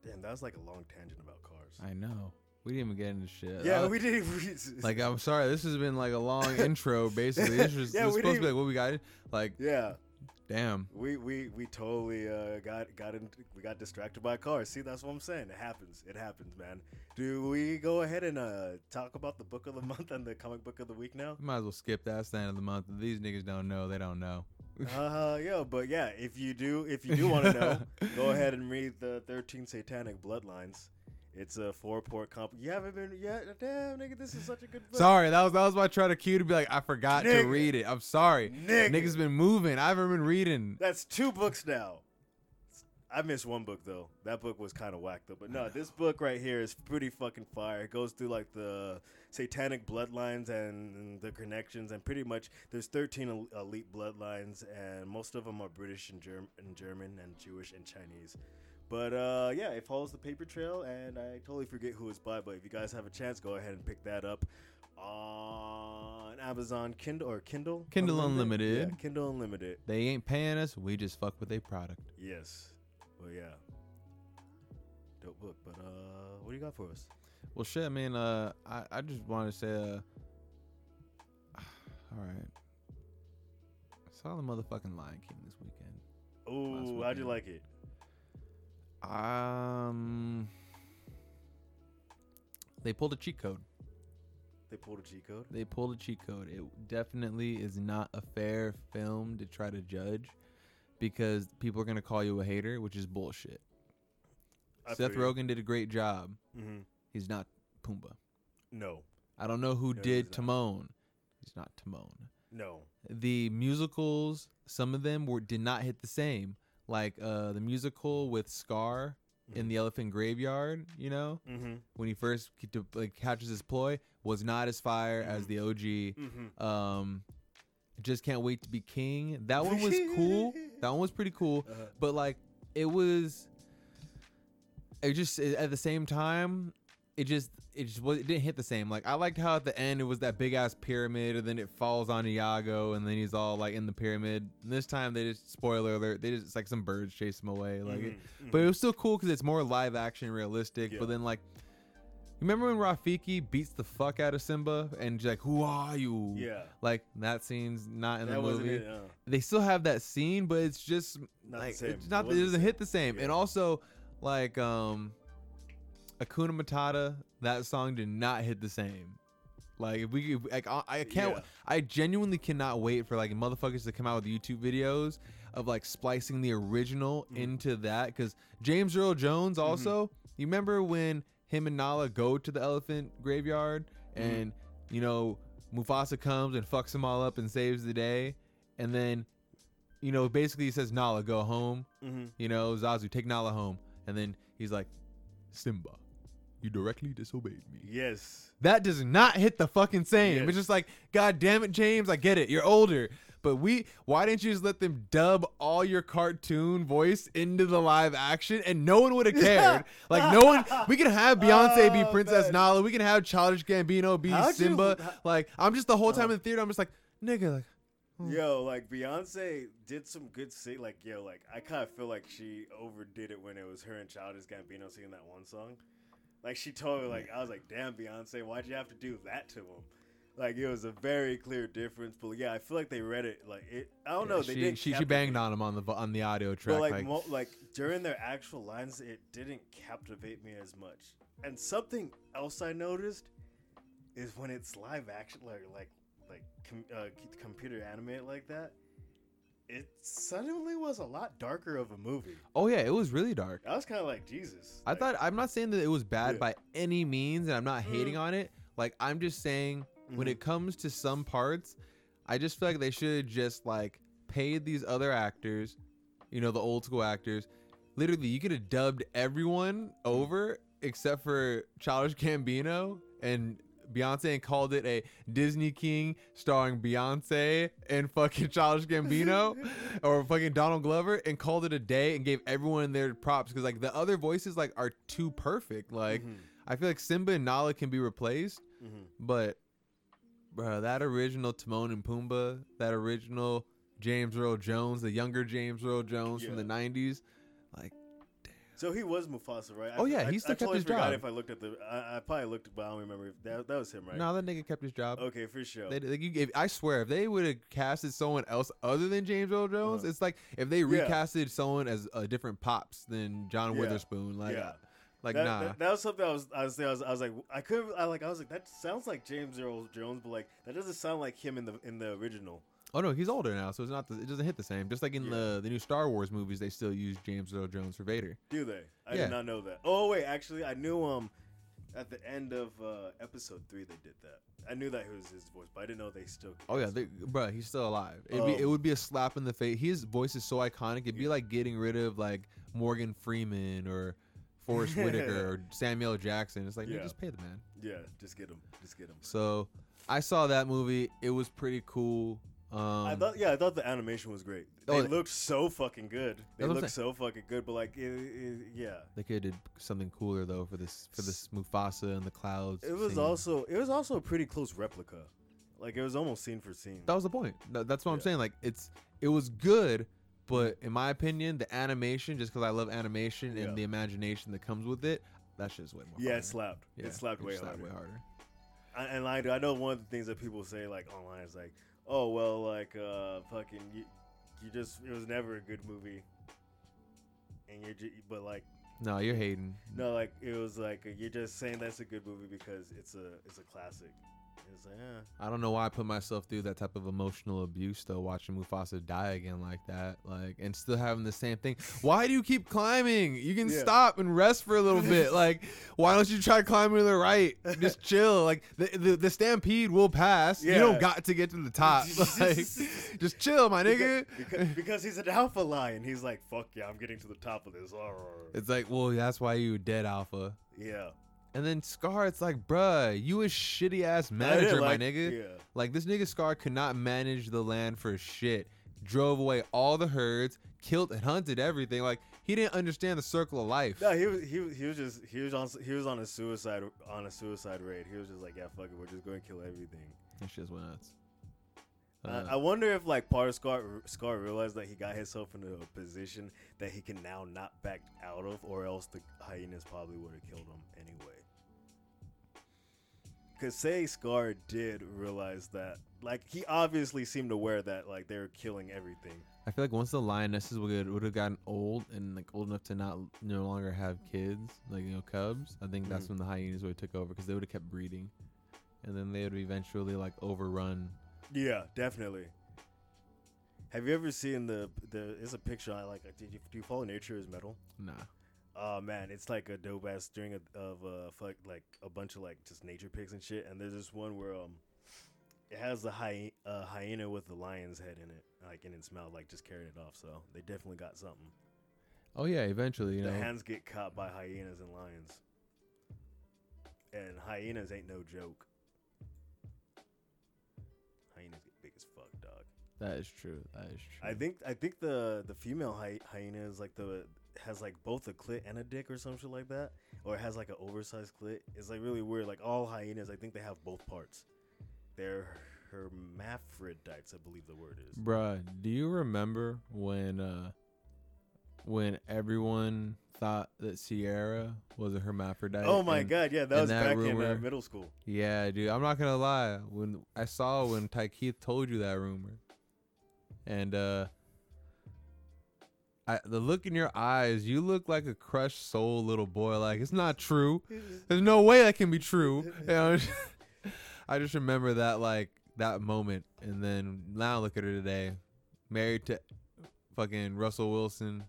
Damn, that was like a long tangent about cars. I know. We didn't even get into shit. yeah, I- we did. We, Like I'm sorry, this has been like a long intro. Basically, this was, Yeah, we supposed to be like what we got. Like, yeah, damn. we we we totally uh, got got in, we got distracted by cars. See, that's what I'm saying. It happens. It happens, man. Do we go ahead and uh, talk about the book of the month and the comic book of the week now? Might as well skip that. It's the end of the month. These niggas don't know. They don't know. Uh, yeah, but yeah, if you do, if you do want to know, go ahead and read the 13 Satanic Bloodlines. It's a four port comp. You haven't been yet? Damn, nigga, this is such a good book. Sorry, that was that was my try to cue to be like I forgot to read it. I'm sorry. Nigga's been moving. I haven't been reading. That's two books now. I missed one book though. That book was kind of whack though. But no, this book right here is pretty fucking fire. It goes through like the satanic bloodlines and, and the connections, and pretty much there's 13 elite bloodlines, and most of them are British and, Germ- and German and Jewish and Chinese. But uh, yeah, it follows the paper trail, and I totally forget who it's by. But if you guys have a chance, go ahead and pick that up on Amazon Kindle or Kindle. Kindle Unlimited. Yeah, Kindle Unlimited. They ain't paying us. We just fuck with a product. Yes. Well, yeah. Dope book. But uh, what do you got for us? Well, shit. I mean, uh, I I just wanted to say, uh, all right. I saw the motherfucking Lion King this weekend. Oh, how'd you like it? Um, they pulled a cheat code. They pulled a cheat code. They pulled a cheat code. It definitely is not a fair film to try to judge because people are gonna call you a hater, which is bullshit. Seth Rogen did a great job. Mm-hmm. He's not Pumbaa. No, I don't know who No, did he's not. Timon. He's not Timon. no. The musicals, some of them were did not hit the same. Like uh the musical with Scar in the Elephant Graveyard, you know, Mm-hmm. when he first get to, like catches his ploy, was not as fire as the OG. Mm-hmm. Um, just can't wait to be king. That one was cool. That one was pretty cool. Uh-huh. But like, it was. It just at the same time, it just it just was, it didn't hit the same. Like I liked how at the end it was that big ass pyramid, and then it falls on Iago, and then he's all like in the pyramid. And this time they just spoiler alert, they just it's like some birds chase him away. Like, it, Mhm, but it was still cool because it's more live action, realistic. Yeah. But then like. Remember when Rafiki beats the fuck out of Simba and like, "Who are you?" Yeah. like that scene's not in that the movie it. uh, they still have that scene, but it's just Not the like same. it's not. It It, doesn't hit the same. And also, like um, Hakuna Matata, that song did not hit the same. Like if we, like I, I can't. Yeah. I genuinely cannot wait for like motherfuckers to come out with YouTube videos of like splicing the original Mm-hmm. into that because James Earl Jones also. You remember when him and Nala go to the elephant graveyard Mm-hmm. and you know Mufasa comes and fucks them all up and saves the day, and then you know basically he says Nala go home. mhm. You know Zazu take Nala home, and then he's like Simba, you directly disobeyed me. Yes. That does not hit the fucking same. Yes. It's just like, God damn it, James, I get it. You're older. But we why didn't you just let them dub all your cartoon voice into the live action and no one would have cared? like no one we can have Beyonce be Oh, Princess man. Nala, we can have Childish Gambino be How'd you- Simba. how- like I'm just the whole time Uh. in the theater, I'm just like, nigga, like Hmm. Yo, like Beyonce did some good sing. Like, yo, like I kind of feel like she overdid it when it was her and Childish Gambino singing that one song. Like she told me, like I was like, damn, Beyonce, why'd you have to do that to him? Like it was a very clear difference. But yeah, I feel like they read it like it. I don't know. They she, didn't. she, she banged on him on the on the audio track. But like, like, mo- like during their actual lines, it didn't captivate me as much. And something else I noticed is when it's live action, like like like com- uh, computer animated like that, it suddenly was a lot darker of a movie. oh yeah, it was really dark. I was kind of like Jesus. I like, thought I'm not saying that it was bad Yeah. by any means, and I'm not hating Mm. on it. Like I'm just saying when Mhm. it comes to some parts, I just feel like they should have just like paid these other actors, you know, the old school actors. Literally, you could have dubbed everyone over except for Childish Gambino and Beyonce and called it a Disney King starring Beyonce and fucking Childish Gambino or fucking Donald Glover and called it a day and gave everyone their props because like the other voices like are too perfect. Like Mhm. I feel like Simba and Nala can be replaced, Mhm. but bro, that original Timon and Pumbaa, that original James Earl Jones, the younger James Earl Jones from the '90s, like So he was Mufasa, right? Oh, yeah, I, he still I kept totally his forgot job. If I looked at the, I, I probably looked, but I don't remember. If that that was him, right? no, that nigga kept his job. Okay, for sure. They, you- if, I swear, if they would have casted someone else other than James Earl Jones, Uh-huh. it's like if they Yeah. recasted someone as a different pops than John Yeah. Witherspoon. Like, yeah. Like that, nah. That, that was something I was, I was, I was, I was like, I couldn't, I like, I was like, that sounds like James Earl Jones, but like, that doesn't sound like him in the in the original. oh no, he's older now, so it's not. The, it doesn't hit the same. Just like in Yeah. the the new Star Wars movies, they still use James Earl Jones for Vader. Do they? I Yeah. did not know that. Oh wait, actually, I knew um, at the end of uh, episode three they did that. I knew that it was his voice, but I didn't know they still. Oh yeah, they, bruh, he's still alive. It'd be, it Um, would be a slap in the face. His voice is so iconic. It'd be like getting rid of like Morgan Freeman or Forest Whitaker or Samuel Jackson. It's like, yeah. Yeah. just pay the man. yeah, just get him, just get him. So I saw that movie. It was pretty cool. Um, I thought, yeah, I thought the animation was great. Oh, They the- looked so fucking good. They what looked so fucking good, but like, it, it, yeah, they could have did something cooler though for this for this Mufasa and the clouds. it was scene. also, it was also a pretty close replica. Like it was almost scene for scene. that was the point. That's what I'm saying. Like it's it was good, but in my opinion, the animation, just because I love animation Yeah. and the imagination that comes with it, that shit's way more. Yeah, it slapped. Yeah, it slapped way slapped harder. way harder. I, and I, I know one of the things that people say like online is like, oh well, like uh, fucking you, you just it was never a good movie, and you're ju- but like No, you're hating. no, like it was like you're just saying that's a good movie because it's a it's a classic. Like, eh. I don't know why I put myself through that type of emotional abuse though, watching Mufasa die again like that, like, and still having the same thing. Why do you keep climbing? You can Yeah. stop and rest for a little bit. Like, why don't you try climbing to the right? Just chill. Like, the the, the stampede will pass. You don't got to get to the top. like, just chill, my nigga. Because, because, because he's an alpha lion. He's like, fuck yeah, I'm getting to the top of this. It's like, well, that's why you dead alpha. Yeah. And then Scar, it's like, bruh, you a shitty ass manager, my nigga. Yeah. Like this nigga Scar could not manage the land for shit. drove away all the herds, killed and hunted everything. Like he didn't understand the circle of life. No, he was he was he was just he was on he was on a suicide on a suicide raid. He was just like, yeah, fuck it, we're just going to kill everything. That shit's went nuts. Uh, Uh, I wonder if like part of Scar Scar realized that he got himself into a position that he can now not back out of, or else the hyenas probably would have killed him anyway. Cause say Scar did realize that, like he obviously seemed aware that like they were killing everything. I feel like once the lionesses would would have gotten old and like old enough to not no longer have kids, like you know cubs, I think that's Mhm. when the hyenas would have took over because they would have kept breeding, and then they would eventually like overrun. Yeah, definitely. Have you ever seen the the? Is a picture I like. Did you do you follow Nature is Metal? Nah, Oh man, it's like a dope ass string of, of uh fuck, like a bunch of like just nature pics and shit. And there's this one where um, it has the hy- uh, hyena with the lion's head in it, like in its mouth, like just carrying it off. So they definitely got something. oh yeah, eventually you the know. hands get caught by hyenas and lions, and hyenas ain't no joke. Hyenas get big as fuck, dog. that is true. That is true. I think I think the the female hy- hyena is like the has like both a clit and a dick or some shit like that, or it has like an oversized clit. It's like really weird. Like all hyenas, I think they have both parts. They're hermaphrodites, I believe the word is. Bruh, do you remember when uh when everyone thought that Ciara was a hermaphrodite? Oh my and- god, yeah, that was that back in uh, middle school. Yeah, dude. I'm not gonna lie. When I saw when Ty Keith told you that rumor, and uh, I the look in your eyes, you look like a crushed soul little boy. Like it's not true. There's no way that can be true. You know, I just remember that like that moment, and then now look at her today, married to fucking Russell Wilson,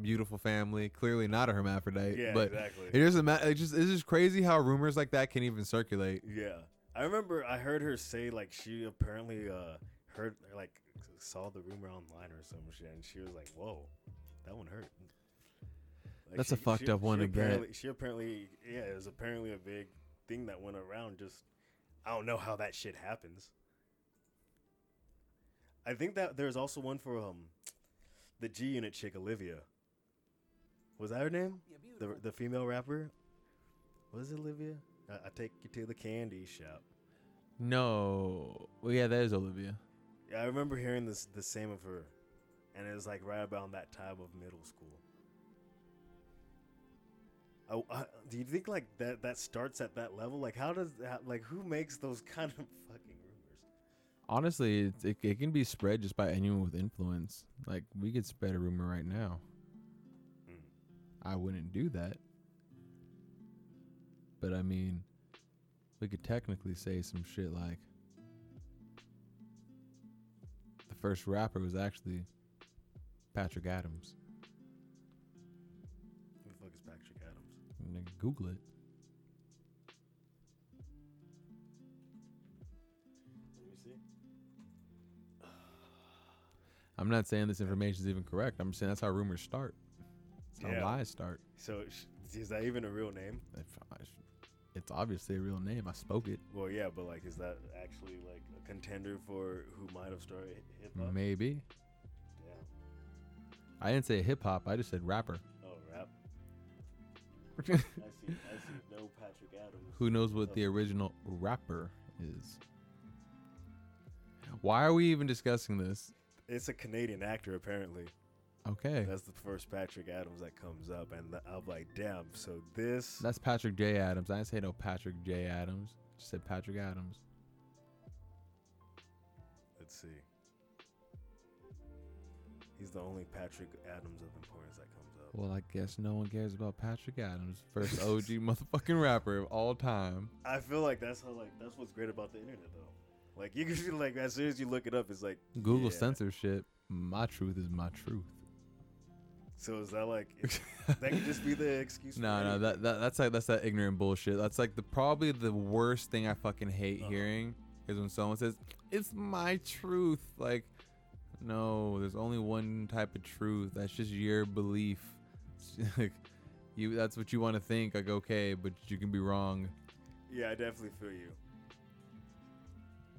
beautiful family. Clearly not a hermaphrodite, Yeah, but exactly. it doesn't matter. It just it's just crazy how rumors like that can even circulate. Yeah, I remember I heard her say like she apparently uh heard like saw the rumor online or some shit, and she was like, "Whoa, that one hurt." Like, That's a fucked up one she to apparently, She apparently, yeah, it was apparently a big thing that went around. Just I don't know how that shit happens. I think that there's also one for um the G Unit chick Olivia. Was that her name? The the female rapper. Was it Olivia? I, I take you to the candy shop. No. Well, yeah, that is Olivia. Yeah, I remember hearing this the same of her, and it was like right about that time of middle school. I, I, do you think like that that starts at that level? Like, how does that like who makes those kind of fucking rumors? Honestly, it, it, it can be spread just by anyone with influence. Like, we could spread a rumor right now. Mm. I wouldn't do that. But I mean, we could technically say some shit like first rapper was actually Patrick Adams. Who the fuck is Patrick Adams? Nigga, Google it. Let me see. I'm not saying this information is even correct. I'm saying that's how rumors start. That's Yeah. how lies start. So sh- is that even a real name? If It's obviously a real name. I spoke it. Well, yeah, but like, is that actually like a contender for who might have started hip hop? Maybe. Yeah. I didn't say hip hop. I just said rapper. Oh, rap. I see. I see. No Patrick Adams. Who knows what the original rapper is? Why are we even discussing this? It's a Canadian actor, apparently. Okay. That's the first Patrick Adams that comes up, and I'm like, damn. So this, That's Patrick J. Adams. I didn't say no Patrick J. Adams. Just said Patrick Adams. let's see. He's the only Patrick Adams of importance that comes up. Well, I guess no one cares about Patrick Adams, first OG motherfucking rapper of all time. I feel like that's how like that's what's great about the internet, though. Like you can like as soon as you look it up, it's like Google yeah. censorship. My truth is my truth. So is that like that could just be the excuse? for No, no, that, that that's like that's that ignorant bullshit. That's like the probably the worst thing I fucking hate Uh-huh. hearing is when someone says it's my truth. Like, no, there's only one type of truth. That's just your belief. like, you that's what you want to think. Like, okay, but you can be wrong. Yeah, I definitely feel you.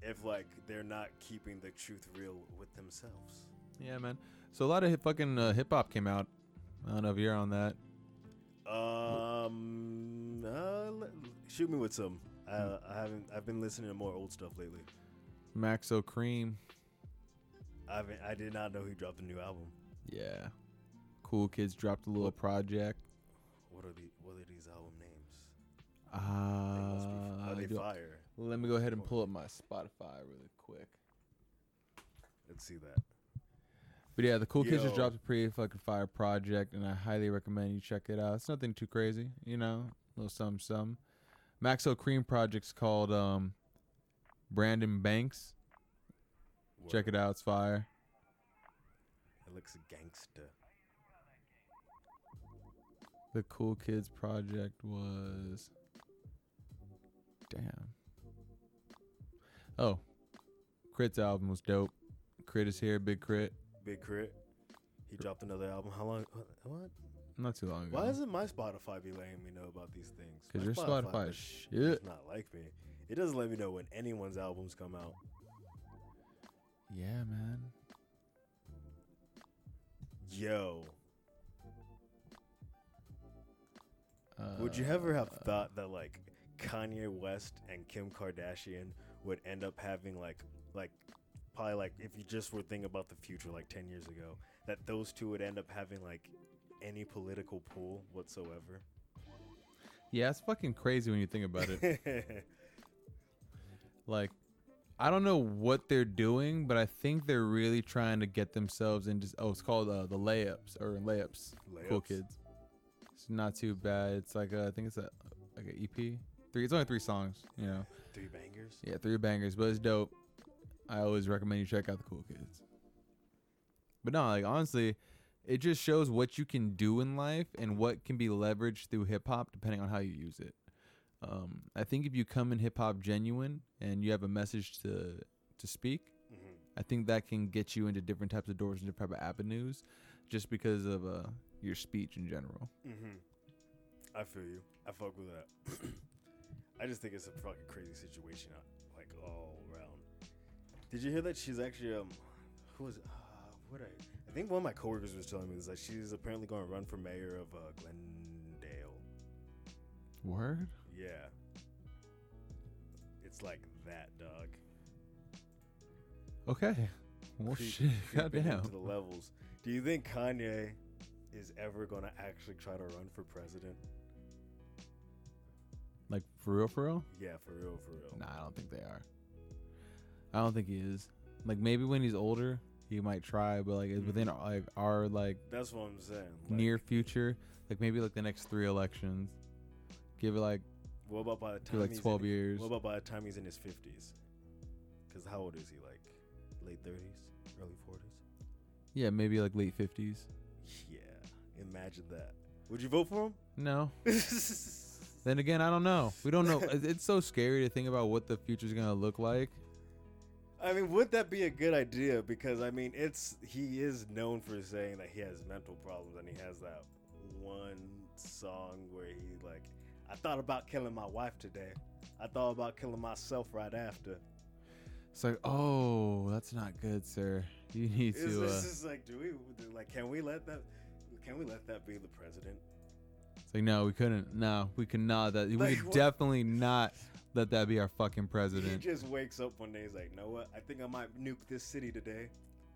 If like they're not keeping the truth real with themselves. Yeah, man. So a lot of hip, fucking uh, hip hop came out. I don't know if you're on that. Um, uh, le- shoot me with some. Uh, I haven't. I've been listening to more old stuff lately. Maxo Kream. I haven't. I did not know he dropped a new album. Yeah. Cool Kids dropped a little project. What are the What are these album names? Uh, They must be, are I they fire? let me go ahead and pull up my Spotify really quick. Let's see that. But yeah, the Cool Kids just dropped a pretty fucking fire project, and I highly recommend you check it out. It's nothing too crazy, you know, a little some some. Maxo Kream project's called um, Brandon Banks. Check it out, it's fire. It looks gangster. The Cool Kids project was. Damn. Oh, K.R.I.T.'s album was dope. K.R.I.T. is here, Big Crit. Big Crit. He dropped another album. How long? what-? Not too long ago. Why isn't my Spotify be letting me know about these things? Because your Spotify is does- shit. does not like me. It doesn't let me know when anyone's albums come out. Yeah, man. Yo, Uh, would you ever have thought that like Kanye West and Kim Kardashian would end up having like like probably like if you just were thinking about the future like 10 years ago that those two would end up having like any political pull whatsoever? Yeah, it's fucking crazy when you think about it. like, I don't know what they're doing, but I think they're really trying to get themselves into. Oh, it's called uh, the layups or layups. Cool kids. It's not too bad. It's like a, I think it's a like an EP. Three. It's only three songs. You know. Three bangers. Yeah, three bangers, but it's dope. I always recommend you check out the Cool Kids. But no, like honestly, it just shows what you can do in life and what can be leveraged through hip hop depending on how you use it. Um, I think if you come in hip hop genuine and you have a message to to speak, hmm I think that can get you into different types of doors and different type of avenues, just because of uh, your speech in general. Mm-hmm. I feel you. I fuck with that. I just think it's a fucking crazy situation, uh, like around. Did you hear that she's actually um, who was uh, what I I think one of my coworkers was telling me is that she's apparently going to run for mayor of uh, Glendale. Word. Yeah. It's like that, dog. Okay. Well, Creep- shit. Goddamn. into the levels. Do you think Kanye is ever going to actually try to run for president? Like for real, for real. Yeah, for real, for real. Nah, I don't think they are. I don't think he is. Like maybe when he's older, he might try, but like Mhm. within our, like our like That's what I'm saying. Like, near future, like maybe like the next three elections, give it like What about by the time like he's twelve in, years. What about by the time he's in his fifties? Because how old is he? Like late thirties, early forties? Yeah, maybe like late fifties. Yeah, imagine that. Would you vote for him? No. Then again, I don't know. We don't know. It's so scary to think about what the future is gonna look like. I mean, would that be a good idea? Because I mean, it's he is known for saying that he has mental problems, and he has that one song where he like, I thought about killing my wife today. I thought about killing myself right after. It's like, oh, that's not good, sir. You need It's, to. This Uh, just like, do we like? Can we let that? Can we let that be the president? Like, no, we couldn't. No, we could not. That we Like, could what- definitely not let that be our fucking president. He president. just wakes up one day. He's like, "Know what? I think I might nuke this city today.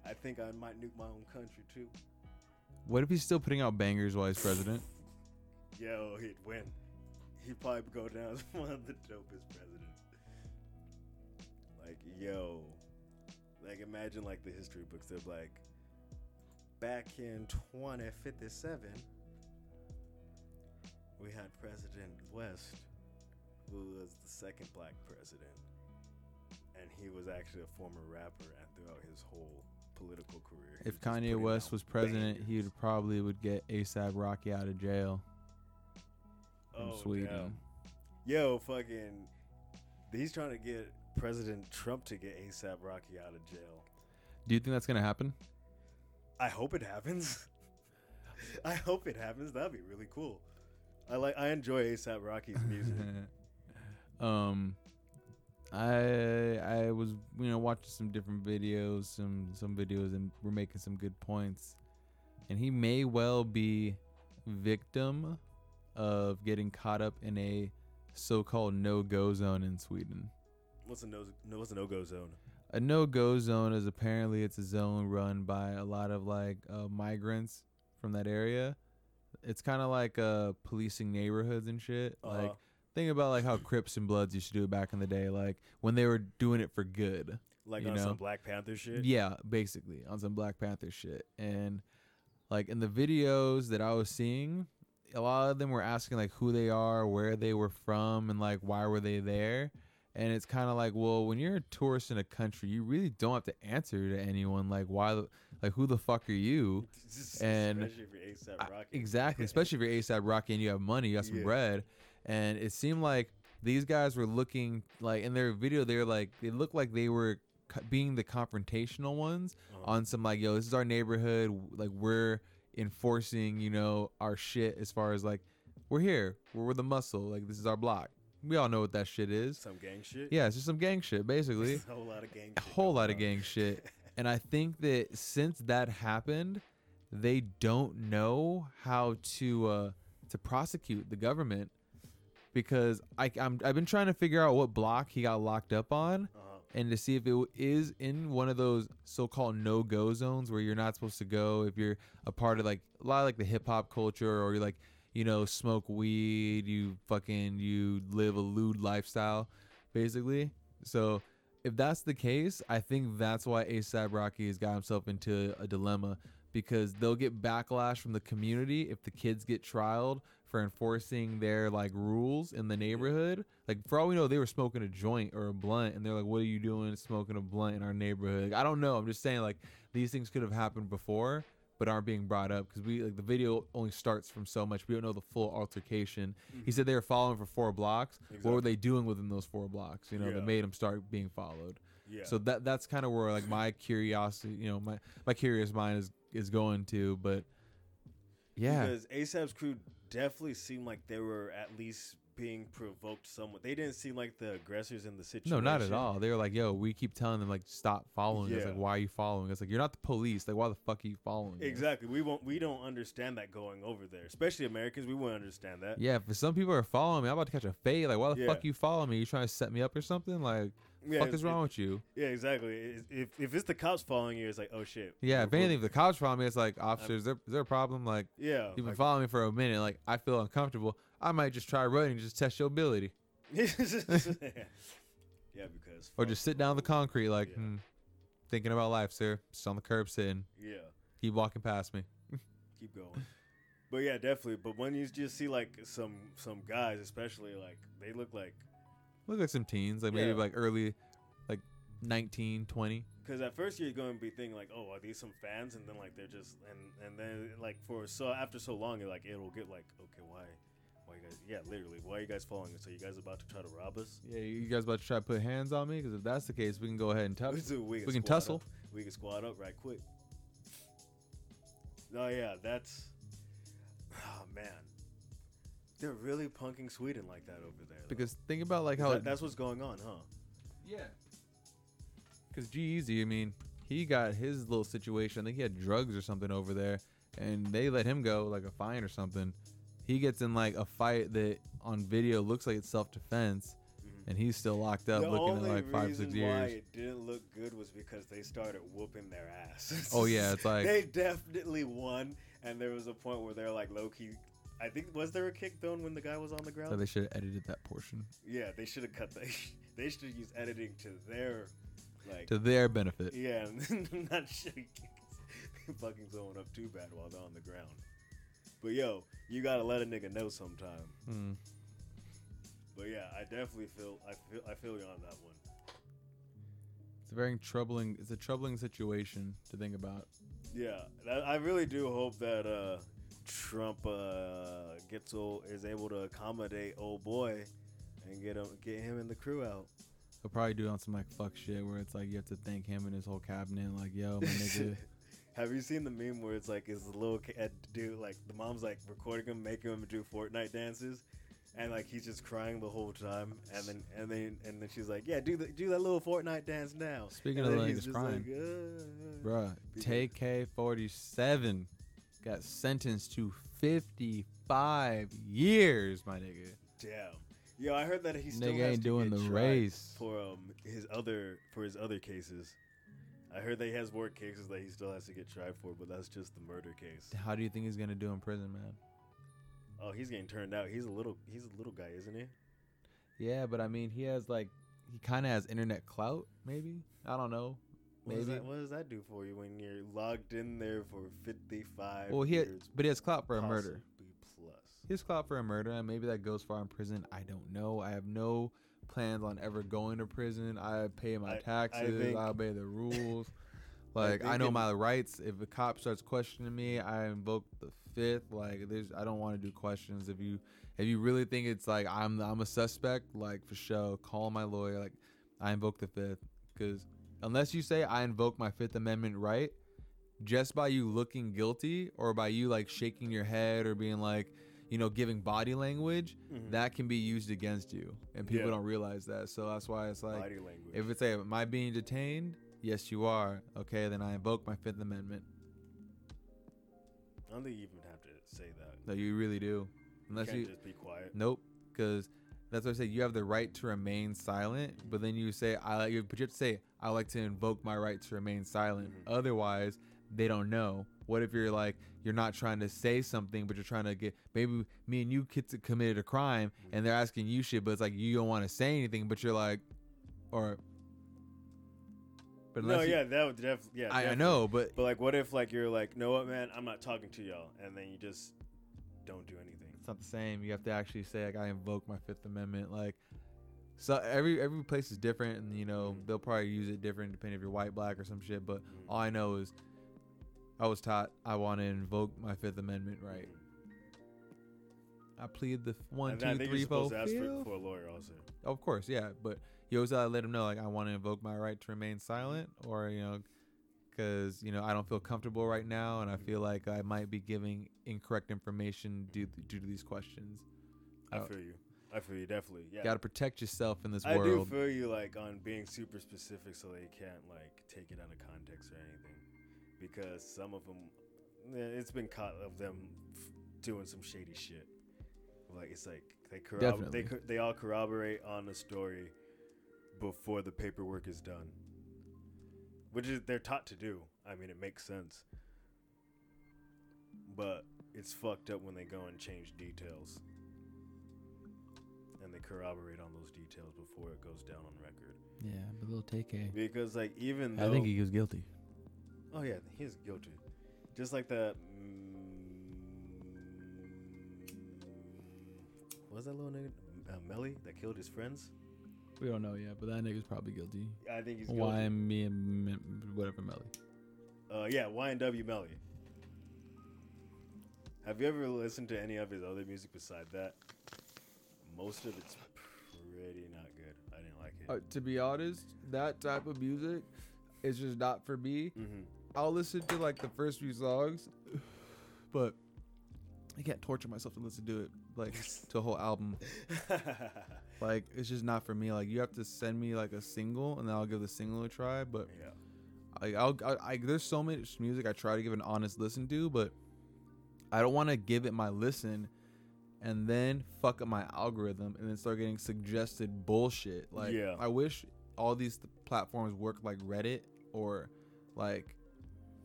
I think I might nuke my own country too." What if he's still putting out bangers while he's president? Yo, he'd win. He'd probably go down as one of the dopest presidents. Like, yo, like imagine like the history books. They're like, back in 2057, we had President West, who was the second black president, and he was actually a former rapper. And throughout his whole political career, If Kanye West was president, he would probably would get ASAP Rocky out of jail from Oh, Sweden. damn. Yo, fucking, he's trying to get President Trump to get ASAP Rocky out of jail. Do you think that's gonna happen? I hope it happens. I hope it happens. That'd be really cool. I like. I enjoy ASAP Rocky's music. um, I I was you know watching some different videos, some some videos, and we're making some good points. And he may well be victim of getting caught up in a so-called no-go zone in Sweden. What's a no? no what's a no go zone? A no-go zone is apparently it's a zone run by a lot of like uh, migrants from that area. It's kind of like uh, policing neighborhoods and shit. Like Uh-huh. think about like how Crips and Bloods used to do it back in the day, like when they were doing it for good. Like you on know? some Black Panther shit. Yeah, basically on some Black Panther shit. And like in the videos that I was seeing, a lot of them were asking like who they are, where they were from, and like why were they there. And it's kind of like, well, when you're a tourist in a country, you really don't have to answer to anyone. Like, why, the, like, who the fuck are you? And especially if you're ASAP Rocky. exactly, especially if you're ASAP Rocky and you have money, you got some Yeah. bread. And it seemed like these guys were looking like in their video, they were like, they looked like they were being the confrontational ones Uh-huh. on some like, yo, this is our neighborhood. Like we're enforcing, you know, our shit as far as like we're here, we're, we're the muscle. Like this is our block. We all know what that shit is. some gang shit. Yeah, it's just some gang shit, basically a whole lot of gang. a whole lot of gang shit. And I think that since that happened, they don't know how to uh, to prosecute the government because I, I'm I've been trying to figure out what block he got locked up on Uh-huh. and to see if it is in one of those so-called no-go zones where you're not supposed to go if you're a part of like a lot of like the hip hop culture or you're like you know smoke weed, you fucking you live a lewd lifestyle, basically. So if that's the case, I think that's why ASAP Rocky has got himself into a dilemma because they'll get backlash from the community if the kids get trialed for enforcing their like rules in the neighborhood. Like for all we know, they were smoking a joint or a blunt, and they're like, "What are you doing smoking a blunt in our neighborhood?" Like, I don't know. I'm just saying like these things could have happened before, but aren't being brought up because we like the video only starts from so much. We don't know the full altercation. He mm-hmm. said they were following for four blocks. What were they doing within those four blocks? You know, Yeah. that made them start being followed. Yeah. So that that's kind of where like my curiosity, you know, my my curious mind is is going to, but yeah, Because ASAP's crew definitely seemed like they were at least being provoked somewhat. They didn't seem like the aggressors in the situation. no, not at all. They were like, "Yo, we keep telling them like stop following us. Like, why are you following us? Like, you're not the police. Like, why the fuck are you following us?" Exactly. We won't. We don't understand that going over there, especially Americans. We won't understand that. Yeah, if some people are following me, I'm about to catch a fade. Like, why the Yeah. fuck you following me? You trying to set me up or something? Like, Yeah, fuck is wrong with you? Yeah, exactly. If if it's the cops following you, it's like, oh shit. Yeah, if anything, if the cops follow me, it's like, officer, is there, is there a problem? Like, yeah, you've been like- following me for a minute. Like, I feel uncomfortable. I might just try running, just test your ability, yeah, because or just sit down on the concrete, like, Yeah. hmm, thinking about life, sir. Just on the curb sitting. Yeah, Keep walking past me. keep going. But yeah, definitely. But when you just see like some some guys, especially like they look like Look like some teens, like maybe Yeah. like early, like 19, 20. because at first you're going to be thinking like, oh, are these some fans? And then like they're just and and then like for so after so long, you're like it'll get like, okay, why, why you guys? Yeah, literally, why are you guys following us? Are you guys about to try to rob us? Yeah, you guys about to try to put hands on me? Because if that's the case, we can go ahead and tussle. So we, We can tussle. Up. We can squat up right quick. No, yeah, that's. Oh man, they're really punking Sweden like that over there. though. Because think about like how that- that's what's going on, huh? Yeah. Because G-Eazy, I mean, he got his little situation. I think he had drugs or something over there, and they let him go, like a fine or something. He gets in like a fight that on video looks like it's self defense, and he's still locked up, Mm-hmm. the looking only at like five reason six why years. it didn't look good was because they started whooping their ass. Oh, yeah, it's like- they definitely won, and there was a point where they're like low key. I think was there a kick thrown when the guy was on the ground? So they should have edited that portion yeah, they should have cut the. They should have used editing to their, like, to their benefit. Yeah, not shitty kicks. fucking someone up too bad while they're on the ground. But yo, you gotta let a nigga know sometime. Hmm. But yeah, I definitely feel I feel I feel you on that one. It's a very troubling. It's a troubling situation to think about. Yeah, I really do hope that uh, Trump uh, gets old, is able to accommodate old boy and get him get him and the crew out. He'll probably do it on some like fuck shit where it's like you have to thank him and his whole cabinet. Like, yo, my nigga. Have you seen the meme where it's like his little kid dude like the mom's like recording him, making him do Fortnite dances, and like he's just crying the whole time, and then and then and then she's like, "Yeah, do the do that little Fortnite dance now." Speaking and of like he's crying, like, "Uh, bruh, Tay-K 47 got sentenced to 55 years, my nigga. Damn. Yo, I heard that he still Nigga ain't doing the race. for um his other for his other cases. I heard that he has more cases that he still has to get tried for, but that's just the murder case. How do you think he's gonna do in prison, man? Oh, he's getting turned out. He's a little he's a little guy, isn't he? Yeah, but I mean, he has like, he kind of has internet clout, maybe. I don't know. What does, Maybe. that, what does that do for you when you're logged in there for 55 Well, he, had, but he has clout for a murder. Plus. He has clout for a murder, and maybe that goes far in prison. I don't know. I have no plans on ever going to prison. I pay my I- I taxes. I, think- obey the rules. Like I, think know in- my rights. If a cop starts questioning me, I invoke the fifth. Like there's, I don't want to do questions. If you, if you really think it's like I'm, I'm a suspect, like for sure, call my lawyer. Like I invoke the fifth, because unless you say I invoke my Fifth Amendment right, just by you looking guilty or by you like shaking your head or being like, you know, giving body language, Mhm. that can be used against you, and people Yeah. don't realize that. So that's why it's like, Body language. if it's a, am I being detained? Yes, you are. Okay, then I invoke my Fifth Amendment. I don't think you even have to say that. No, you really do. Unless you you, just be quiet. nope, because that's what I say. You have the right to remain silent, but then you say I like you, but you have to say I like to invoke my right to remain silent. Mhm. Otherwise, they don't know. What if you're like you're not trying to say something, but you're trying to get maybe me and you kids committed a crime and they're asking you shit, but it's like you don't want to say anything, but you're like, or. But No, you- yeah, that would definitely. Yeah, I, I know, but But like, what if like you're like, know what, man, I'm not talking to y'all, and then you just don't do anything. it's not the same. You have to actually say like I invoke my Fifth Amendment. Like, so every every place is different, and you know Mhm. they'll probably use it different depending if you're white, black, or some shit. But Mhm. all I know is I was taught I want to invoke my Fifth Amendment right. I plead the f- one, and two, I think three, you're four, supposed to ask for, for a lawyer also. Of course, yeah, but you always gotta let them know like I want to invoke my right to remain silent, or you know, because you know I don't feel comfortable right now, and I mm-hmm. feel like I might be giving incorrect information due due to these questions. I Oh. feel you. I feel you definitely. Yeah. Got to protect yourself in this world. I do feel you like on being super specific so they can't like take it out of context or anything, because some of them, it's been caught of them f- doing some shady shit. Like it's like they corrob- they co- they all corroborate on the story before the paperwork is done, which is they're taught to do. I mean, it makes sense, but it's fucked up when they go and change details and they corroborate on those details before it goes down on record. yeah, but little a. Because like even though I think he was guilty. Oh yeah he's guilty, just like the mm, what's that little nigga uh, Melly that killed his friends? We don't know yet, but that nigga's probably guilty. I think he's guilty. Why me and whatever Melly. Uh, yeah, YNW Melly. Have you ever listened to any of his other music beside that? Most of it's pretty not good. I didn't like it. Uh, to be honest, that type of music is just not for me. mm-hmm. I'll listen to like the first few songs, but I can't torture myself to listen to it like to a whole album. Like it's just not for me. Like you have to send me like a single, and then I'll give the single a try. But yeah. like I'll, I, I there's so much music I try to give an honest listen to, but I don't want to give it my listen and then fuck up my algorithm and then start getting suggested bullshit. Like Yeah. I wish all these th- platforms work like Reddit or like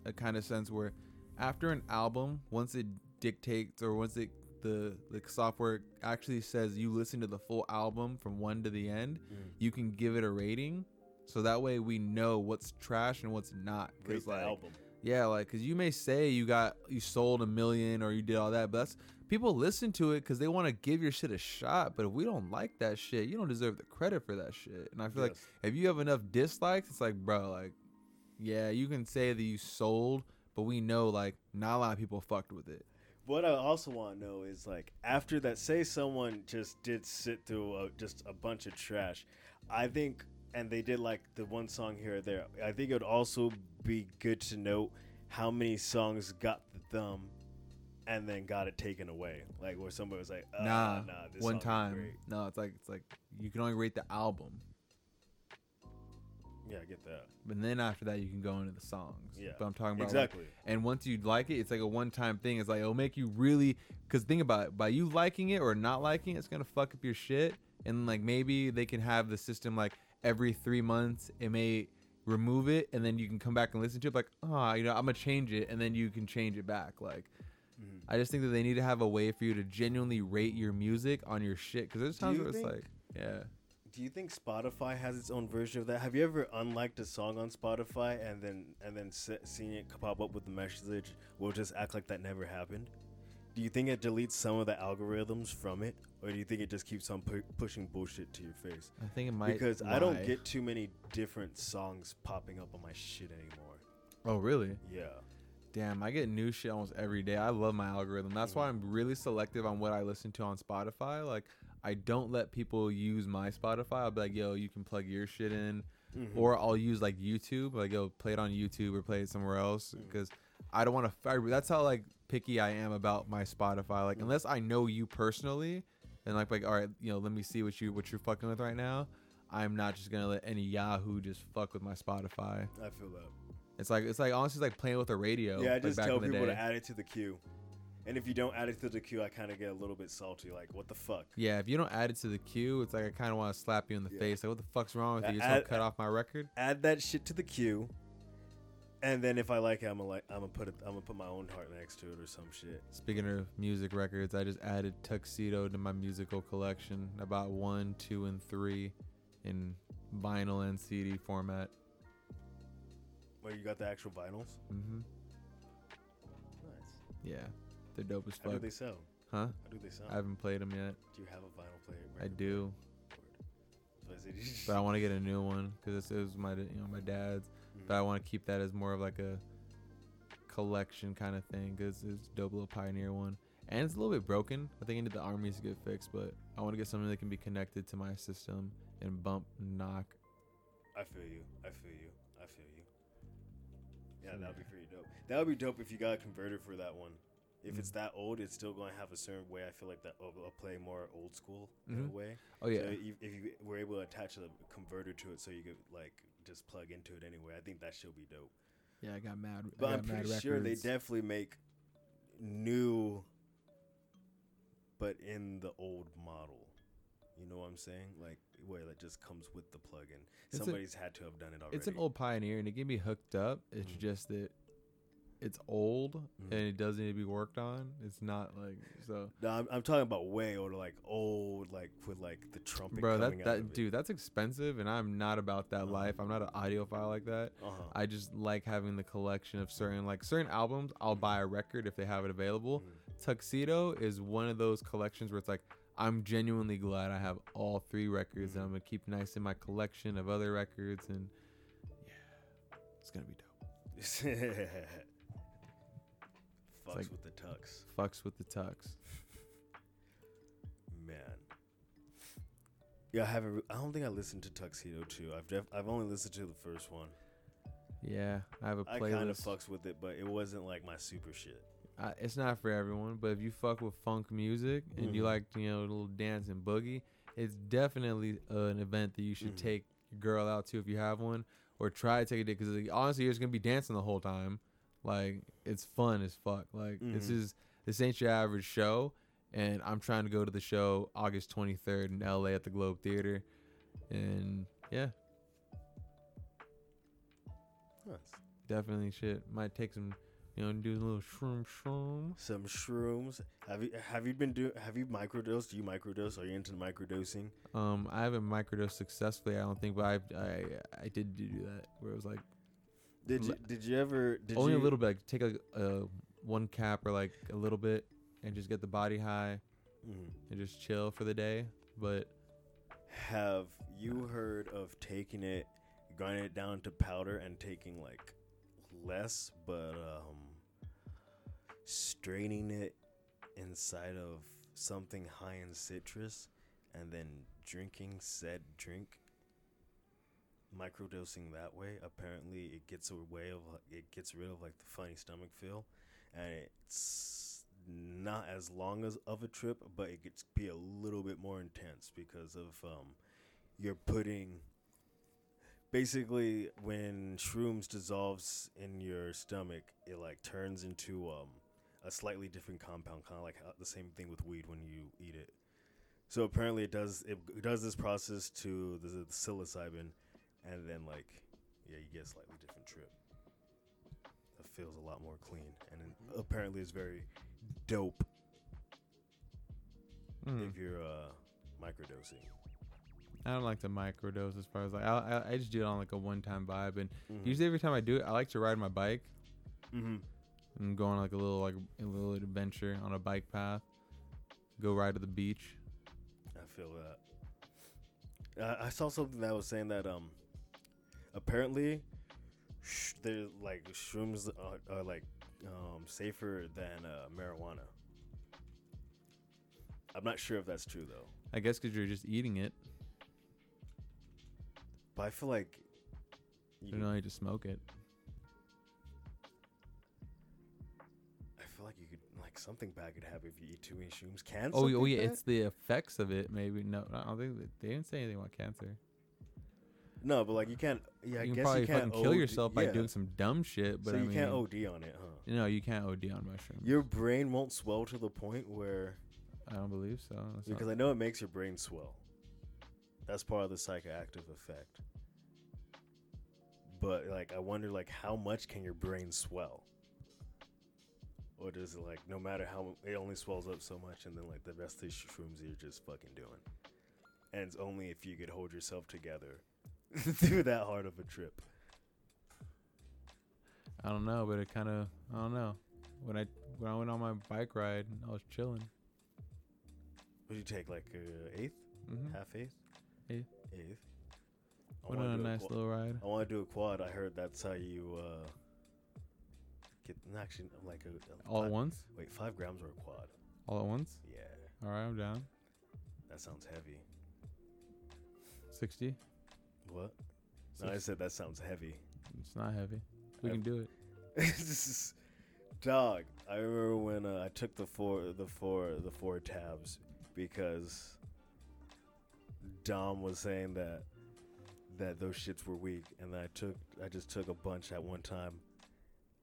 a kind of sense where after an album, once it dictates or once it the the software actually says you listen to the full album from one to the end, Mm. you can give it a rating. So that way we know what's trash and what's not. Rate Because like, album. yeah, like, cause you may say you got you sold a million or you did all that, but that's people listen to it because they want to give your shit a shot. But if we don't like that shit, you don't deserve the credit for that shit. And I feel like if you have enough dislikes, it's like, bro, like, yeah, you can say that you sold, but we know like not a lot of people fucked with it. What I also want to know is like after that, say someone just did sit through a, just a bunch of trash. I think, and they did like the one song here or there. I think it would also be good to note how many songs got the thumb and then got it taken away? Like where somebody was like, uh, nah, nah, this one time. great." No, it's like it's like you can only rate the album, Yeah, I get that. but then after that you can go into the songs. Yeah, but I'm talking about like, exactly. and once you like it, it's like a one-time thing. It's like it'll make you really, because think about it, by you liking it or not liking it, it's gonna fuck up your shit. And like maybe they can have the system like every three months, it may remove it, and then you can come back and listen to it. Like, ah, you know, I'm gonna change it, and then you can change it back. Like, Mhm. I just think that they need to have a way for you to genuinely rate your music on your shit. Because there's times where it's think- like, yeah, Do you think Spotify has its own version of that? Have you ever unliked a song on Spotify and then and then se- seen it pop up with the message? We'll just act like that never happened. Do you think it deletes some of the algorithms from it, or do you think it just keeps on pu- pushing bullshit to your face? I think it might Because I don't get too many different songs popping up on my shit anymore. Oh, really? Yeah. Damn, I get new shit almost every day. I love my algorithm. That's why mm. I'm really selective on what I listen to on Spotify. Like, I don't let people use my Spotify. I'll be like, yo, you can plug your shit in. Mhm. Or I'll use like YouTube, like, yo, play it on YouTube or play it somewhere else. Because I don't want to. That's how like picky I am about my Spotify. Like, unless I know you personally, and like, like, all right, you know, let me see what you what you're fucking with right now. I'm not just gonna let any Yahoo just fuck with my Spotify. I feel that. It's like it's like honestly it's like playing with a radio. Yeah, I like just back tell people to add it to the queue. And if you don't add it to the queue, I kind of get a little bit salty. Like, what the fuck? Yeah, if you don't add it to the queue, it's like I kind of want to slap you in the Yeah. face. Like, what the fuck's wrong with you? You just add- don't cut off my record. Add that shit to the queue. And then if I like it, I'm gonna like I'm gonna put it I'm gonna put my own heart next to it or some shit. Speaking of music records, I just added Tuxedo to my musical collection. I bought one, two, and three in vinyl and CD format. Where you got the actual vinyls? Mm hmm Nice. Yeah, they're dope as fuck. How do they sound? Huh? How do they sound? I haven't played them yet. do you have a vinyl player? I do, I but I want to get a new one because it was my, you know, my dad's. Mm. But I want to keep that as more of like a collection kind of thing because it's a dope little pioneer one. And it's a little bit broken. I think I need the armies to get fixed, but I want to get something that can be connected to my system and bump, knock. I feel you. I feel you. I feel you. Yeah, that would be pretty dope. That would be dope if you got a converter for that one. If it's Mm. that old, it's still going to have a certain way. I feel like that will will play more old school in Mhm. a way. Oh yeah, So if, if you were able to attach a converter to it, so you could like just plug into it anyway, I think that should be dope. yeah. I got mad. But I I'm got mad pretty sure they definitely make new, but in the old model. You know what I'm saying? Like where that just comes with the plug-in. It's a- Somebody's had to have done it already. It's an old pioneer, and it can be hooked up. It's Mhm. just that it's old Mhm. and it does need to be worked on. It's not like so. No, I'm, I'm talking about way older, like old, like with like the trumpet Bro, coming that that dude, that's expensive, and I'm not about that Uh-huh. life. I'm not an audiophile like that. Uh-huh. I just like having the collection of certain like certain albums. I'll buy a record if they have it available. Mhm. Tuxedo is one of those collections where it's like I'm genuinely glad I have all three records, and Mhm. I'm gonna keep nice in my collection of other records, and yeah, it's gonna be dope. Fucks like- with the tux, Fucks with the tux. man. Yeah, I haven't. Re- I don't think I listened to Tuxedo 2. I've def- I've only listened to the first one. Yeah, I have a I kind of fucks with it, but it wasn't like my super shit. I, it's not for everyone, but if you fuck with funk music and you Mhm. like you know a little dance and boogie, it's definitely uh, an event that you should Mhm. take your girl out to if you have one, or try to take a date because honestly, you're just gonna be dancing the whole time. Like it's fun as fuck. Like this Mhm. is this ain't your average show, and I'm trying to go to the show August 23rd in LA at the Globe Theater, and yeah, Nice. definitely shit. Might take some, you know, do a little shroom shroom. Some shrooms. Have you have you been doing? Have you microdosed? Do you microdose? Are you into microdosing? Um, I haven't microdosed successfully. I don't think, but I I I did do that where it was like Did you did you ever? Did only you, a little bit. Like, take a, a one cap or like a little bit and just get the body high Mhm. and just chill for the day. But Have you heard of taking it, grinding it down to powder, and taking like less, but um, straining it inside of something high in citrus, and then drinking said drink? Microdosing that way, apparently it gets away of it gets rid of like the funny stomach feel, and it's not as long as of a trip, but it gets be a little bit more intense because of um, you're putting basically when shrooms dissolves in your stomach, it like turns into um, a slightly different compound, kind of like the same thing with weed when you eat it. So apparently, it does it, it does this process to the, the psilocybin, and then like yeah, you get a slightly different trip. It feels a lot more clean, and it apparently it's very dope Mm. if you're uh, microdosing. I don't like the microdose as far as like I, I I just do it on like a one time vibe and Mhm. usually every time I do it I like to ride my bike Mhm. and go on like a little like a little adventure on a bike path. Go ride to the beach. I feel that. I, I saw something that was saying that um, apparently, sh- they're like shrooms are, are like um safer than uh, marijuana. I'm not sure if that's true though, I guess because you're just eating it. but I feel like you, need to smoke it. I feel like you could like something bad could happen if you eat too many shrooms. Can Oh, oh yeah, bad? it's the effects of it. Maybe no, I don't think they didn't say anything about cancer. No, but like you can't. Yeah, I you can guess probably you can't fucking kill OD yourself by yeah. doing some dumb shit. But so I you mean, can't OD on it, huh? no, you can't OD on mushrooms. Your brain won't swell to the point where I don't believe so. That's not- because I know it makes your brain swell. That's part of the psychoactive effect. But like, I wonder, like, how much can your brain swell? Or does it like, no matter how it only swells up so much, and then like the rest of the shrooms you're just fucking doing, and it's only if you could hold yourself together through that hard of a trip. I don't know, but it kind of I don't know. When I when I went on my bike ride, I was chilling. Would you take like a eighth, Mm-hmm. half eighth, Eighth. eighth? I Went on a do nice qua- little ride. I want to do a quad. I heard that's how you uh get actually like a, a All five- at once. Wait, five grams or a quad? All at once. Yeah, All right, I'm down. that sounds heavy. Sixty. What? No, I said that sounds heavy. It's not heavy. We I- can do it. This is- Dog, I remember when uh, I took the four, the four, the four tabs because Dom was saying that that those shits were weak, and I took, I just took a bunch at one time,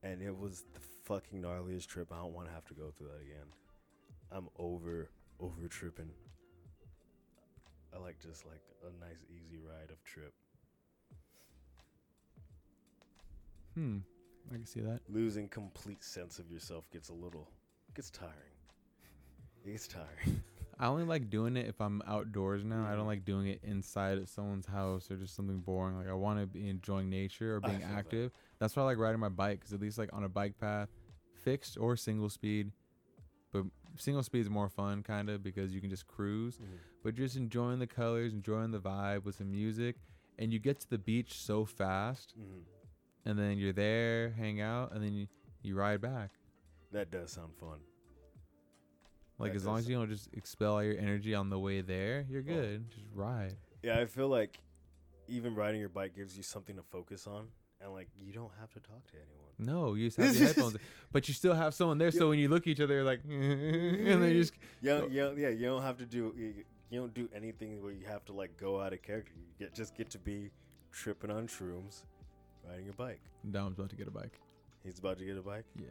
and it was the fucking gnarliest trip. I don't want to have to go through that again. I'm over, over tripping. I like just like a nice easy ride of trip. Hmm. I can see that. losing complete sense of yourself gets a little gets tiring. It gets tiring. I only like doing it if I'm outdoors now. I don't like doing it inside at someone's house or just something boring. Like I want to be enjoying nature or being feel that. active. That's why I like riding my bike because at least like on a bike path, fixed or single speed, but single speed is more fun kind of because you can just cruise. But just enjoying the colors, enjoying the vibe with some music, and you get to the beach so fast, Mhm. and then you're there, hang out, and then you you ride back. That does sound fun. Like That as long as you don't just expel all your energy on the way there, you're Oh. good. Just ride. Yeah, I feel like even riding your bike gives you something to focus on, and like you don't have to talk to anyone. No, you just have your headphones, but you still have someone there. So when you look at each other, you're like, and then just Yeah, yeah, yeah. You don't have to do. You, don't do anything where you have to like go out of character. You get just get to be tripping on shrooms, riding a bike. Dom's about to get a bike. He's about to get a bike. Yeah,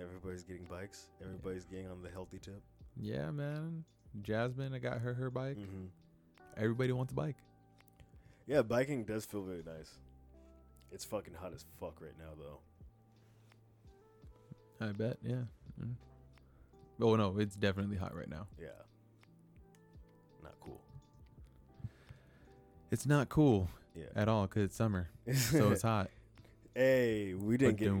Everybody's getting bikes. Everybody's getting on the healthy tip. yeah, man. Jasmine, I got her her bike. Mm-hmm. Everybody wants a bike. Yeah, biking does feel very nice. It's fucking hot as fuck right now, though. I bet. Yeah. Mm. Oh no, it's definitely hot right now. Yeah. Not cool. It's not cool Yeah. at all because it's summer, so it's hot. hey, we didn't get.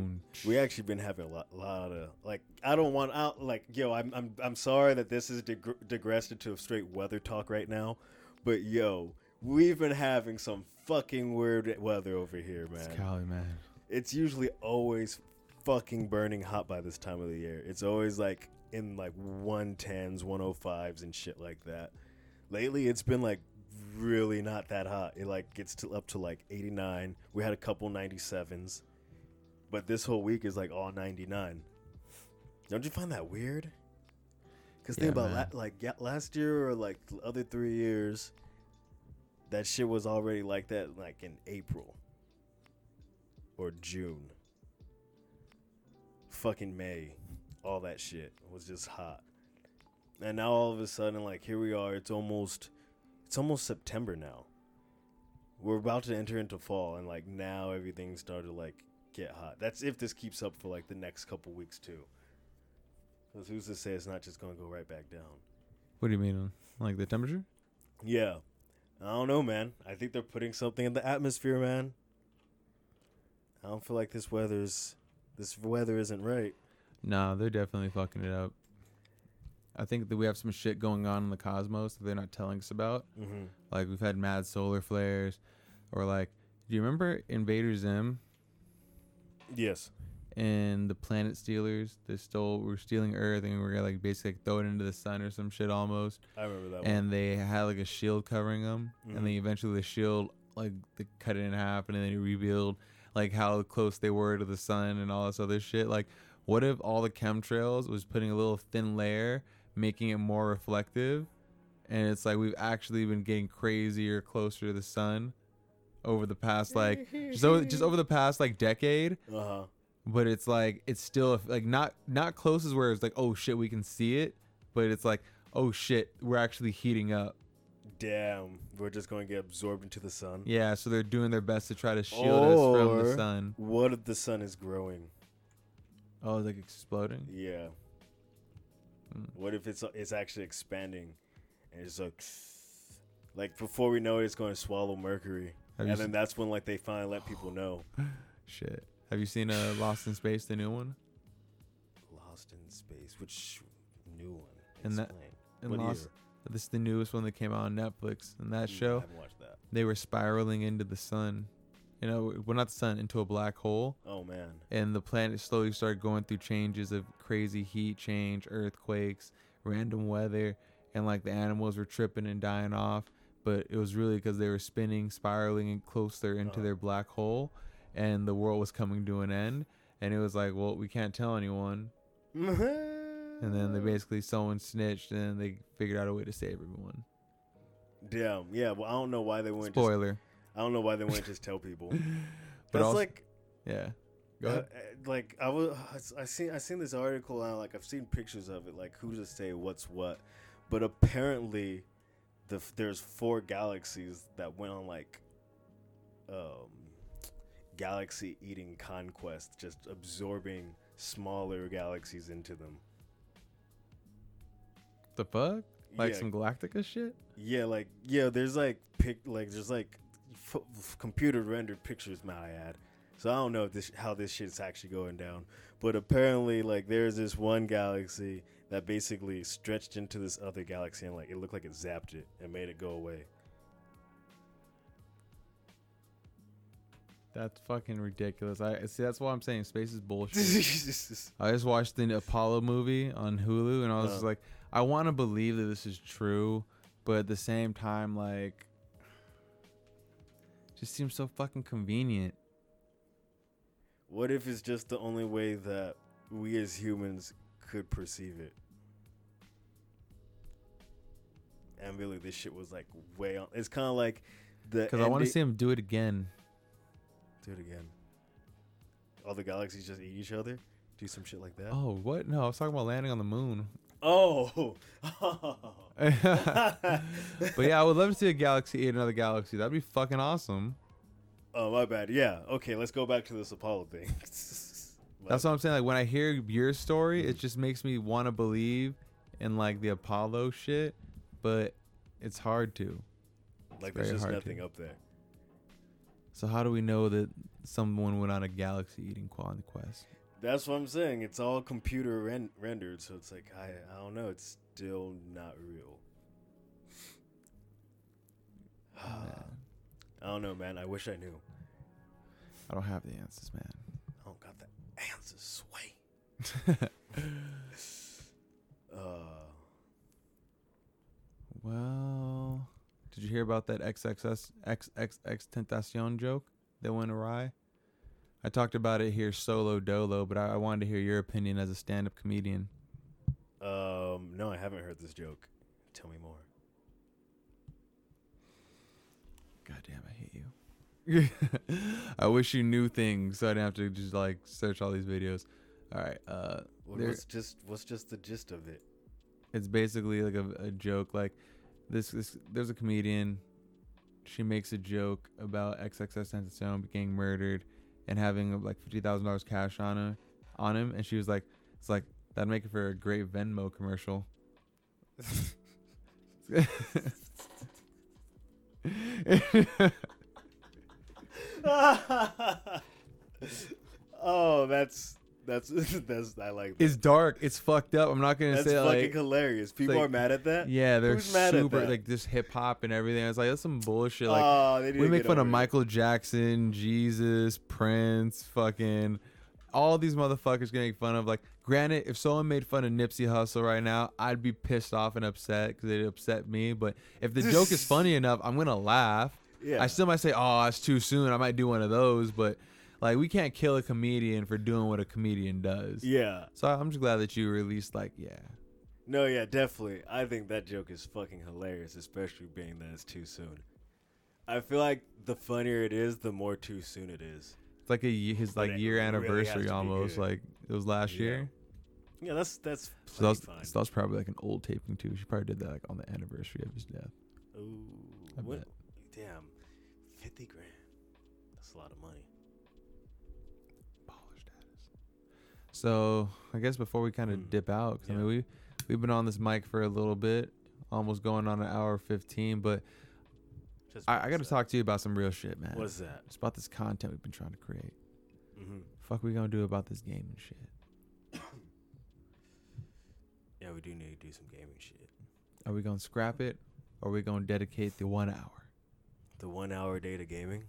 We actually been having a lot, lot of like. I don't want out. Like, yo, I'm, I'm, I'm sorry that this is digr- digressed into a straight weather talk right now, but yo, we've been having some fucking weird weather over here, It's. Cali, man. it's usually always fucking burning hot by this time of the year. It's always like in like 110s, 105s and shit like that. Lately it's been like really not that hot. It like gets to up to like 89. We had a couple 97s. But this whole week is like all 99. Don't you find that weird? Because Yeah, think about la- like yeah, last year or like the other three years, that shit was already like that like in April or June. Fucking May, all that shit was just hot, and now all of a sudden like here we are. It's almost, it's almost September now. We're about to enter into fall, and like now everything started like get hot. That's if this keeps up for like the next couple weeks too. Because who's to say it's not just gonna go right back down? What do you mean? Like the temperature? Yeah. I don't know, man. I think they're putting something in the atmosphere, man. I don't feel like this weather's this weather isn't right. Nah, they're definitely fucking it up. I think that we have some shit going on in the cosmos that they're not telling us about. Mm-hmm. Like we've had mad solar flares, or like, do you remember Invader Zim Yes. and the Planet Stealers? They stole, were stealing Earth, and we were gonna like basically like, throw it into the sun or some shit almost. I remember that And they had like a shield covering them, Mhm. and then eventually the shield like they cut it in half, and then they revealed like how close they were to the sun and all this other shit. Like, what if all the chemtrails was putting a little thin layer, making it more reflective? And it's like we've actually been getting crazier closer to the sun over the past like just over, just over the past like decade. Uh huh. But it's like it's still like not not close as where it's like oh shit we can see it, but it's like oh shit we're actually heating up. Damn. We're just going to get absorbed into the sun. Yeah, so they're doing their best to try to shield us from the sun. What if the sun is growing? Oh, it's like exploding. Yeah. Mm. What if it's it's actually expanding, and it's like, like before we know it, it's going to swallow Mercury, Have and then that's when like they finally let people know. Shit. Have you seen uh, Lost in Space, the new one? Lost in space, which new one? And that- And Lost. year? This is the newest one that came out on Netflix. And that Mm, I show, that. they were spiraling into the sun. You know, well, not the sun, into a black hole. Oh man. and the planet slowly started going through changes of crazy heat change, earthquakes, random weather, and like the animals were tripping and dying off. But it was really because they were spinning, spiraling, and closer into Uh-huh. their black hole, and the world was coming to an end. And it was like, well, we can't tell anyone. And then they basically someone snitched, and they figured out a way to save everyone. Damn. Yeah. Well, I don't know why they. Just, Spoiler, I don't know why they wouldn't just tell people. but That's also, like. yeah. Go uh, ahead. uh, like I was, I seen, I seen this article and like I've seen pictures of it. Like who to say what's what, but apparently, the there's four galaxies that went on like, um, galaxy eating conquest, just absorbing smaller galaxies into them. The fuck? Like yeah, some Galactica shit? yeah, like yeah. There's like pick like there's like f- computer rendered pictures. May I add? So I don't know if this how this shit's actually going down, but apparently like there's this one galaxy that basically stretched into this other galaxy and like it looked like it zapped it and made it go away. That's fucking ridiculous. I see. That's why I'm saying space is bullshit. I just watched the Apollo movie on Hulu, and I was Uh. like, I want to believe that this is true, but at the same time, like, just seems so fucking convenient. what if it's just the only way that we as humans could perceive it? And really, this shit was like way on. It's kind of like the. Because I want to see him do it again. Do it again. All the galaxies just eat each other? Do some shit like that? Oh, what? No, I was talking about landing on the moon. Oh. but yeah, I would love to see a galaxy eat another galaxy. That'd be fucking awesome. Oh, my bad. Yeah. Okay, let's go back to this Apollo thing. That's what I'm saying. Like when I hear your story, it just makes me want to believe in like the Apollo shit, but it's hard to. like there's just nothing to. up there. So how do we know that someone went on a galaxy eating quality quest? That's what I'm saying. It's all computer ren- rendered, so it's like I I don't know. It's still not real. I don't know, man. I wish I knew. I don't have the answers, man. I don't got the answers. Sway. Uh, well, did you hear about that XXS XXXTentacion joke that went awry? I talked about it here solo dolo, but I, I wanted to hear your opinion as a stand-up comedian. uh, Um, no, I haven't heard this joke. Tell me more. God damn, I hate you. I wish you knew things so I didn't have to just like search all these videos. All right, uh, There- What's just what's just the gist of it? it's basically like a, a joke. Like this, this, there's a comedian. She makes a joke about XXXTentacion getting murdered and having like fifty thousand dollars cash on her, on him, and she was like, "It's like that'd make it for a great Venmo commercial." oh, that's that's that's I like. That. it's dark. It's fucked up. I'm not gonna That's say fucking like hilarious. People like- are mad at that. Yeah, they're Who's super like this hip hop and everything. I was like, that's some bullshit. Like oh, we make fun of it. Michael Jackson, Jesus, Prince, fucking all these motherfuckers getting fun of. Like, granted, if someone made fun of Nipsey Hussle right now, I'd be pissed off and upset because it upset me. But if the joke is funny enough, I'm gonna laugh. Yeah. I still might say, "Oh, it's too soon." I might do one of those, but like, we can't kill a comedian for doing what a comedian does. yeah. So I'm just glad that you released like, yeah, No, yeah, definitely. I think that joke is fucking hilarious, especially being that it's too soon. I feel like the funnier it is, the more too soon it is. it's like a his like year really anniversary almost. Like it was last Yeah. year. Yeah, that's that's So that, was, so that was probably like an old taping too. She probably did that like on the anniversary of his death. Ooh, I what? bet. Damn, fifty grand. That's a lot of money. So I guess before we kind of Mm. dip out, 'cause I Yeah. mean we we've been on this mic for a little bit, almost going on an hour fifteen. But Just I, I got to talk to you about some real shit, man. What is that? It's about this content we've been trying to create. hmm Fuck, we gonna do about this game and shit. Yeah, we do need to do some gaming shit. Are we gonna scrap it, or are we gonna dedicate the one hour? The one hour day to gaming.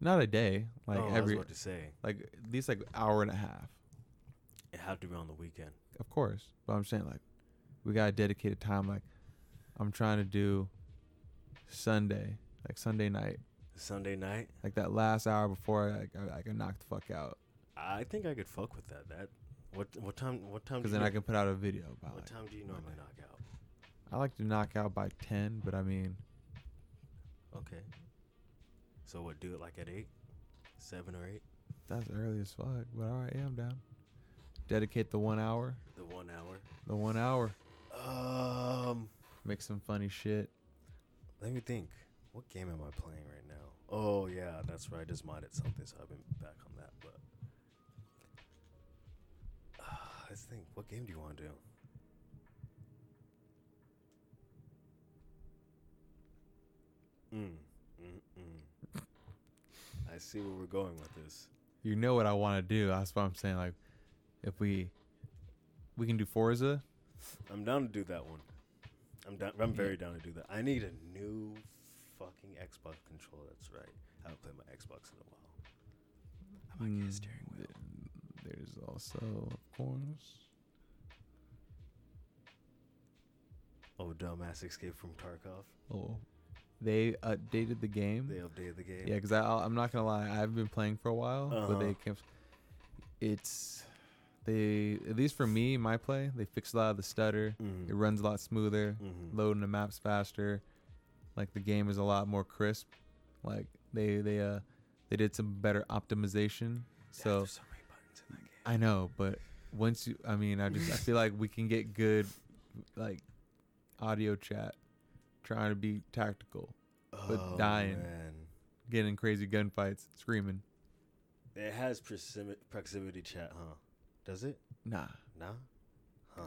Not a day, like oh, I was every, about to say like at least like hour and a half. It had to be on the weekend. Of course, but I'm saying like we got a dedicated time. Like I'm trying to do Sunday, like Sunday night, Sunday night. like that last hour before I I, I can knock the fuck out. I think I could fuck with that. That what what time what time? Because then I can put out a video about What it. time do you normally knock out? I like to knock out by ten, but I mean Okay. So what? Do it like at eight, seven or eight. that's early as fuck. But all right, yeah, I'm down. Dedicate the one hour, The one hour. the one hour. Um, Make some funny shit. let me think. What game am I playing right now? Oh yeah, that's right. I just modded something, so I've been back on that. But uh, let's think. What game do you want to do? Mm, mm, mm. I see where we're going with this. You know what I want to do. That's what I'm saying. Like, if we we can do Forza. I'm down to do that one. I'm down. I'm very down to do that. I need a new fucking Xbox controller. That's right. I haven't played my Xbox in a while. I might get a Mm, steering wheel. There's also, of course, Oh, dumbass escape from Tarkov. oh, they updated the game. They updated the game. Yeah, because I'm not gonna lie, I've been playing for a while, but Uh-huh. they came. It's they at least for me, my play, they fixed a lot of the stutter. Mhm. It runs a lot smoother, Mhm. loading the maps faster. Like the game is a lot more crisp. Like they they uh they did some better optimization. So there's so many buttons in that game. I know, but once you, I mean, I just I feel like we can get good, like audio chat, trying to be tactical, but oh, dying. Man. getting crazy gunfights, screaming. It has proximity, proximity chat, huh? Does it? Nah, Nah. Huh.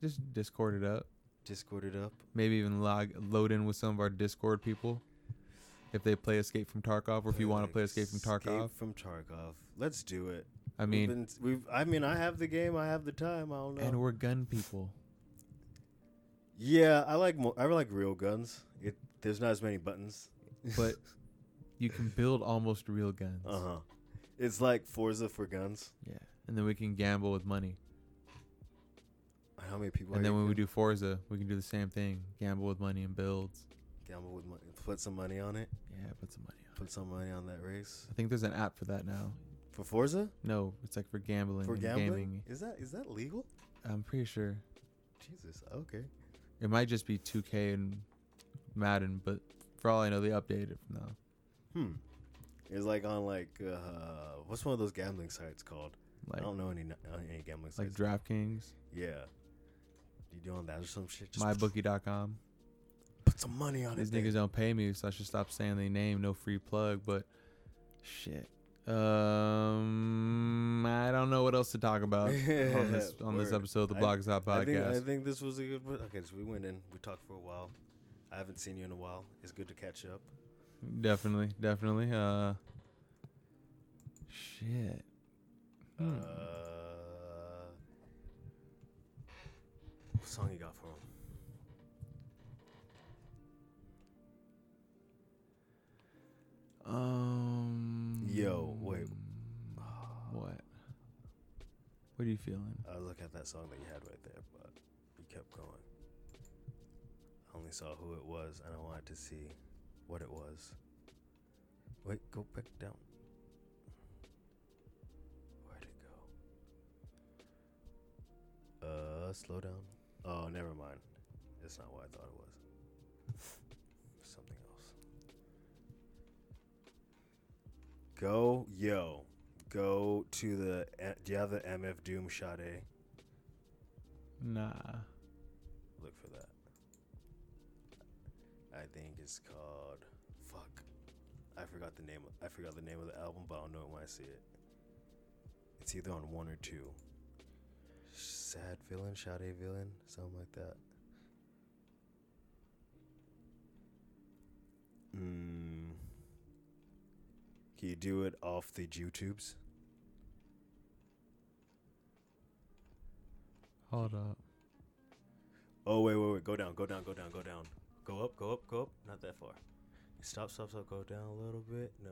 just Discord it up. Discord it up. Maybe even log load in with some of our Discord people. If they play Escape from Tarkov, or if you want to play Escape from Tarkov, Escape from Tarkov. Let's do it. I We've mean, been- we've. I mean, I have the game. I have the time. I don't know. and we're gun people. yeah, I like. Mo- I like real guns. It. There's not as many buttons. But you can build almost real guns. uh huh. It's like Forza for guns. Yeah, and then we can gamble with money. How many people? and then when we do Forza, we can do the same thing: gamble with money and builds. gamble with money, put some money on it. Yeah, put some money on. Put some money on that race I think there's an app for that now. for Forza. No, it's like for gambling For and gambling, gaming. is that is that legal? I'm pretty sure. Jesus. Okay. It might just be 2K and Madden, but for all I know, they updated from now. Hmm. It's like on like uh, what's one of those gambling sites called? Like I don't know any any gambling like sites. DraftKings, yeah. You doing that or some shit? Just MyBookie.com. put some money on it. These niggas don't pay me, so I should stop saying the name. No free plug, but shit. Um, I don't know what else to talk about on this on this Word. episode of the I- is Hot I think, I podcast. think this was a good one. Okay, so we went in. We talked for a while. I haven't seen you in a while. It's good to catch up. Definitely, definitely. Uh, shit. Hmm. Uh, what song you got for him? Um. Yo, wait. What? What are you feeling? I was looking at that song that you had right there, but you kept going. I only saw who it was, and I wanted to see what it was. Wait, go back down. Uh, slow down. Oh, never mind. It's not what I thought it was. Something else. Go, yo. Go to the. eh, Do you have the MF Doom Sade? Nah. Look for that. I think it's called. Fuck. I forgot the name. I forgot the name of the album, but I'll know it when I see it. It's either on one or two. Sad villain, Sade villain, something like that. Mm. Can you do it off the YouTubes? Hold up. Oh wait, wait, wait. Go down, go down, go down, go down. Go up, go up, go up. Not that far. Stop, stop, stop. Go down a little bit. No,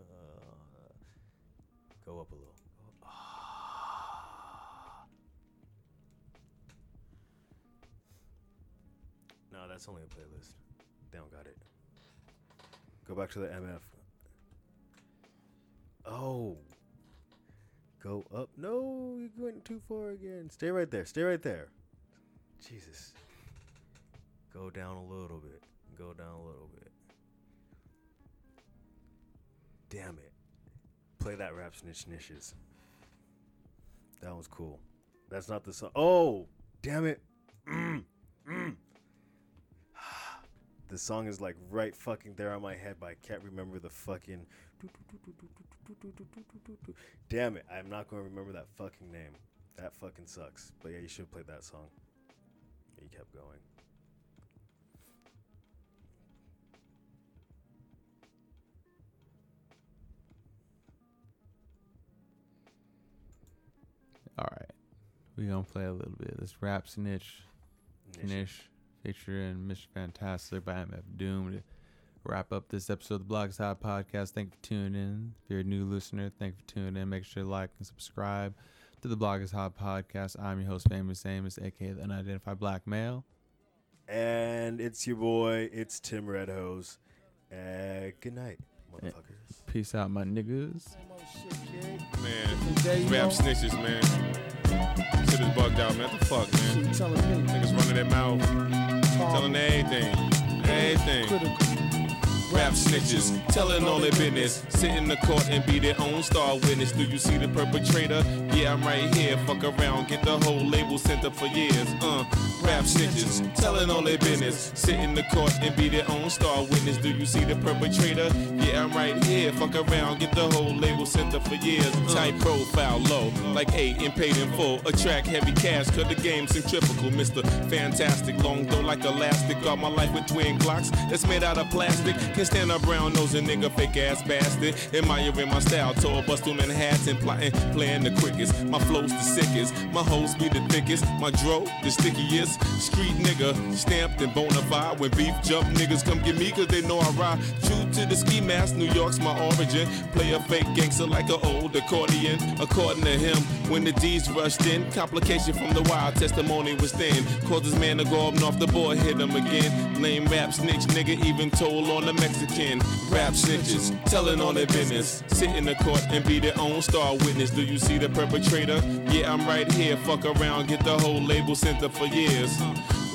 go up a little. That's only a playlist. They don't got it. Go back to the MF. Oh. Go up. No, you went too far again. Stay right there. Stay right there. Jesus. Go down a little bit. Go down a little bit. Damn it. Play that rap snitch snitches. That was cool. That's not the song. Oh, damn it. Mm, mm. The song is like right fucking there on my head, but I can't remember the fucking. Damn it. I'm not going to remember that fucking name. That fucking sucks. But yeah, you should play that song. He kept going. All right. We gonna play a little bit. This rap snitch, Nish, featuring Mr. Fantastik by MF Doom to wrap up this episode of the Block is Hot podcast. Thank you for tuning in. If you're a new listener, thank you for tuning in. Make sure to like and subscribe to the Block is Hot podcast. I'm your host, Famous Amos, aka the Unidentified Black Male. And it's your boy, it's Tim Redhose. Uh, good night, motherfuckers. Peace out, my niggas. Man, rap snitches, man. Shit is bugged out, man. What the fuck, man? Niggas running their mouth, telling everything, everything. Rap snitches, telling all their business. Sit in the court and be their own star witness. Do you see the perpetrator? Yeah, I'm right here. Fuck around, get the whole label sent up for years. Uh, rap snitches, telling all their business. Sit in the court and be their own star witness. Do you see the perpetrator? Yeah, I'm right here. Fuck around, get the whole label sent up for years. Tight profile, low, like eight and paid in full. Attract heavy cash, cause the game's centrifugal. Mr. Fantastic, long though like elastic. Got my life with twin Glocks that's made out of plastic. Can stand a brown nosing nigga, fake ass bastard. Admiring my style, tour bus through Manhattan, plotting, playing the quickest. My flow's the sickest, my hoes be the thickest. My dro, the stickiest. Street nigga, stamped and bona fide. When beef jump, niggas come get me cause they know I ride. True to the ski mask, New York's my origin. Play a fake gangster like an old accordion. According to him, when the D's rushed in, complication from the wild testimony was thin. Caused this man to go up north the boy, hit him again. Lame rap snitch, nigga, even told on the Mexican. Rap snitches, telling on their business. Sit in the court and be their own star witness. Do you see the perpetrator? Yeah, I'm right here. Fuck around, get the whole label sent up for years.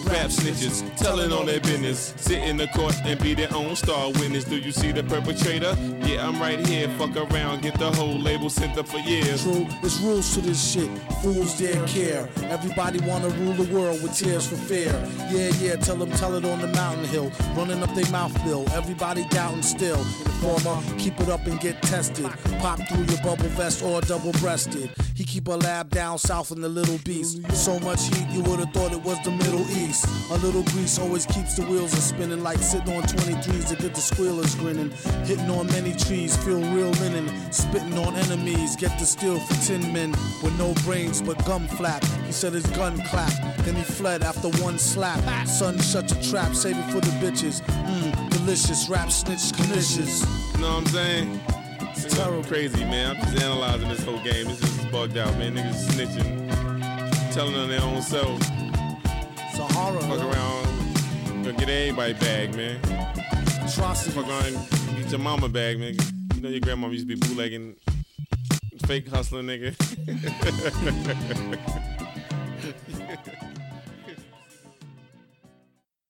Rap snitches, telling on their business. Sit in the court and be their own star witness. Do you see the perpetrator? Yeah, I'm right here. Fuck around, get the whole label sent up for years. True, there's rules to this shit. Fools dare care. Everybody wanna rule the world with tears for fear. Yeah, yeah, tell them, tell it on the mountain hill. Running up their mouth bill. Everybody doubting still. Informer, keep it up and get tested. Pop through your bubble vest or double breasted. He keep a lab down south in the Little Beast. So much heat, you would've thought it was the Middle East. A little grease always keeps the wheels a spinning like sitting on 23s to get the squealers grinning. Hitting on many trees, feel real linen. Spitting on enemies, get the steel for tin men with no brains but gum flap. He said his gun clapped, then he fled after one slap. Son, shut your trap, save it for the bitches. Mmm, delicious, rap snitch, delicious. You know what I'm saying? It's terrible. crazy, man. I'm just analyzing this whole game. This just bugged out, man. Niggas snitching, telling on their own self. Horror. Fuck around, gonna get everybody bag, man. Atrocity. Fuck around get your mama bag, man. You know your grandma used to be bootlegging, fake hustling, nigga.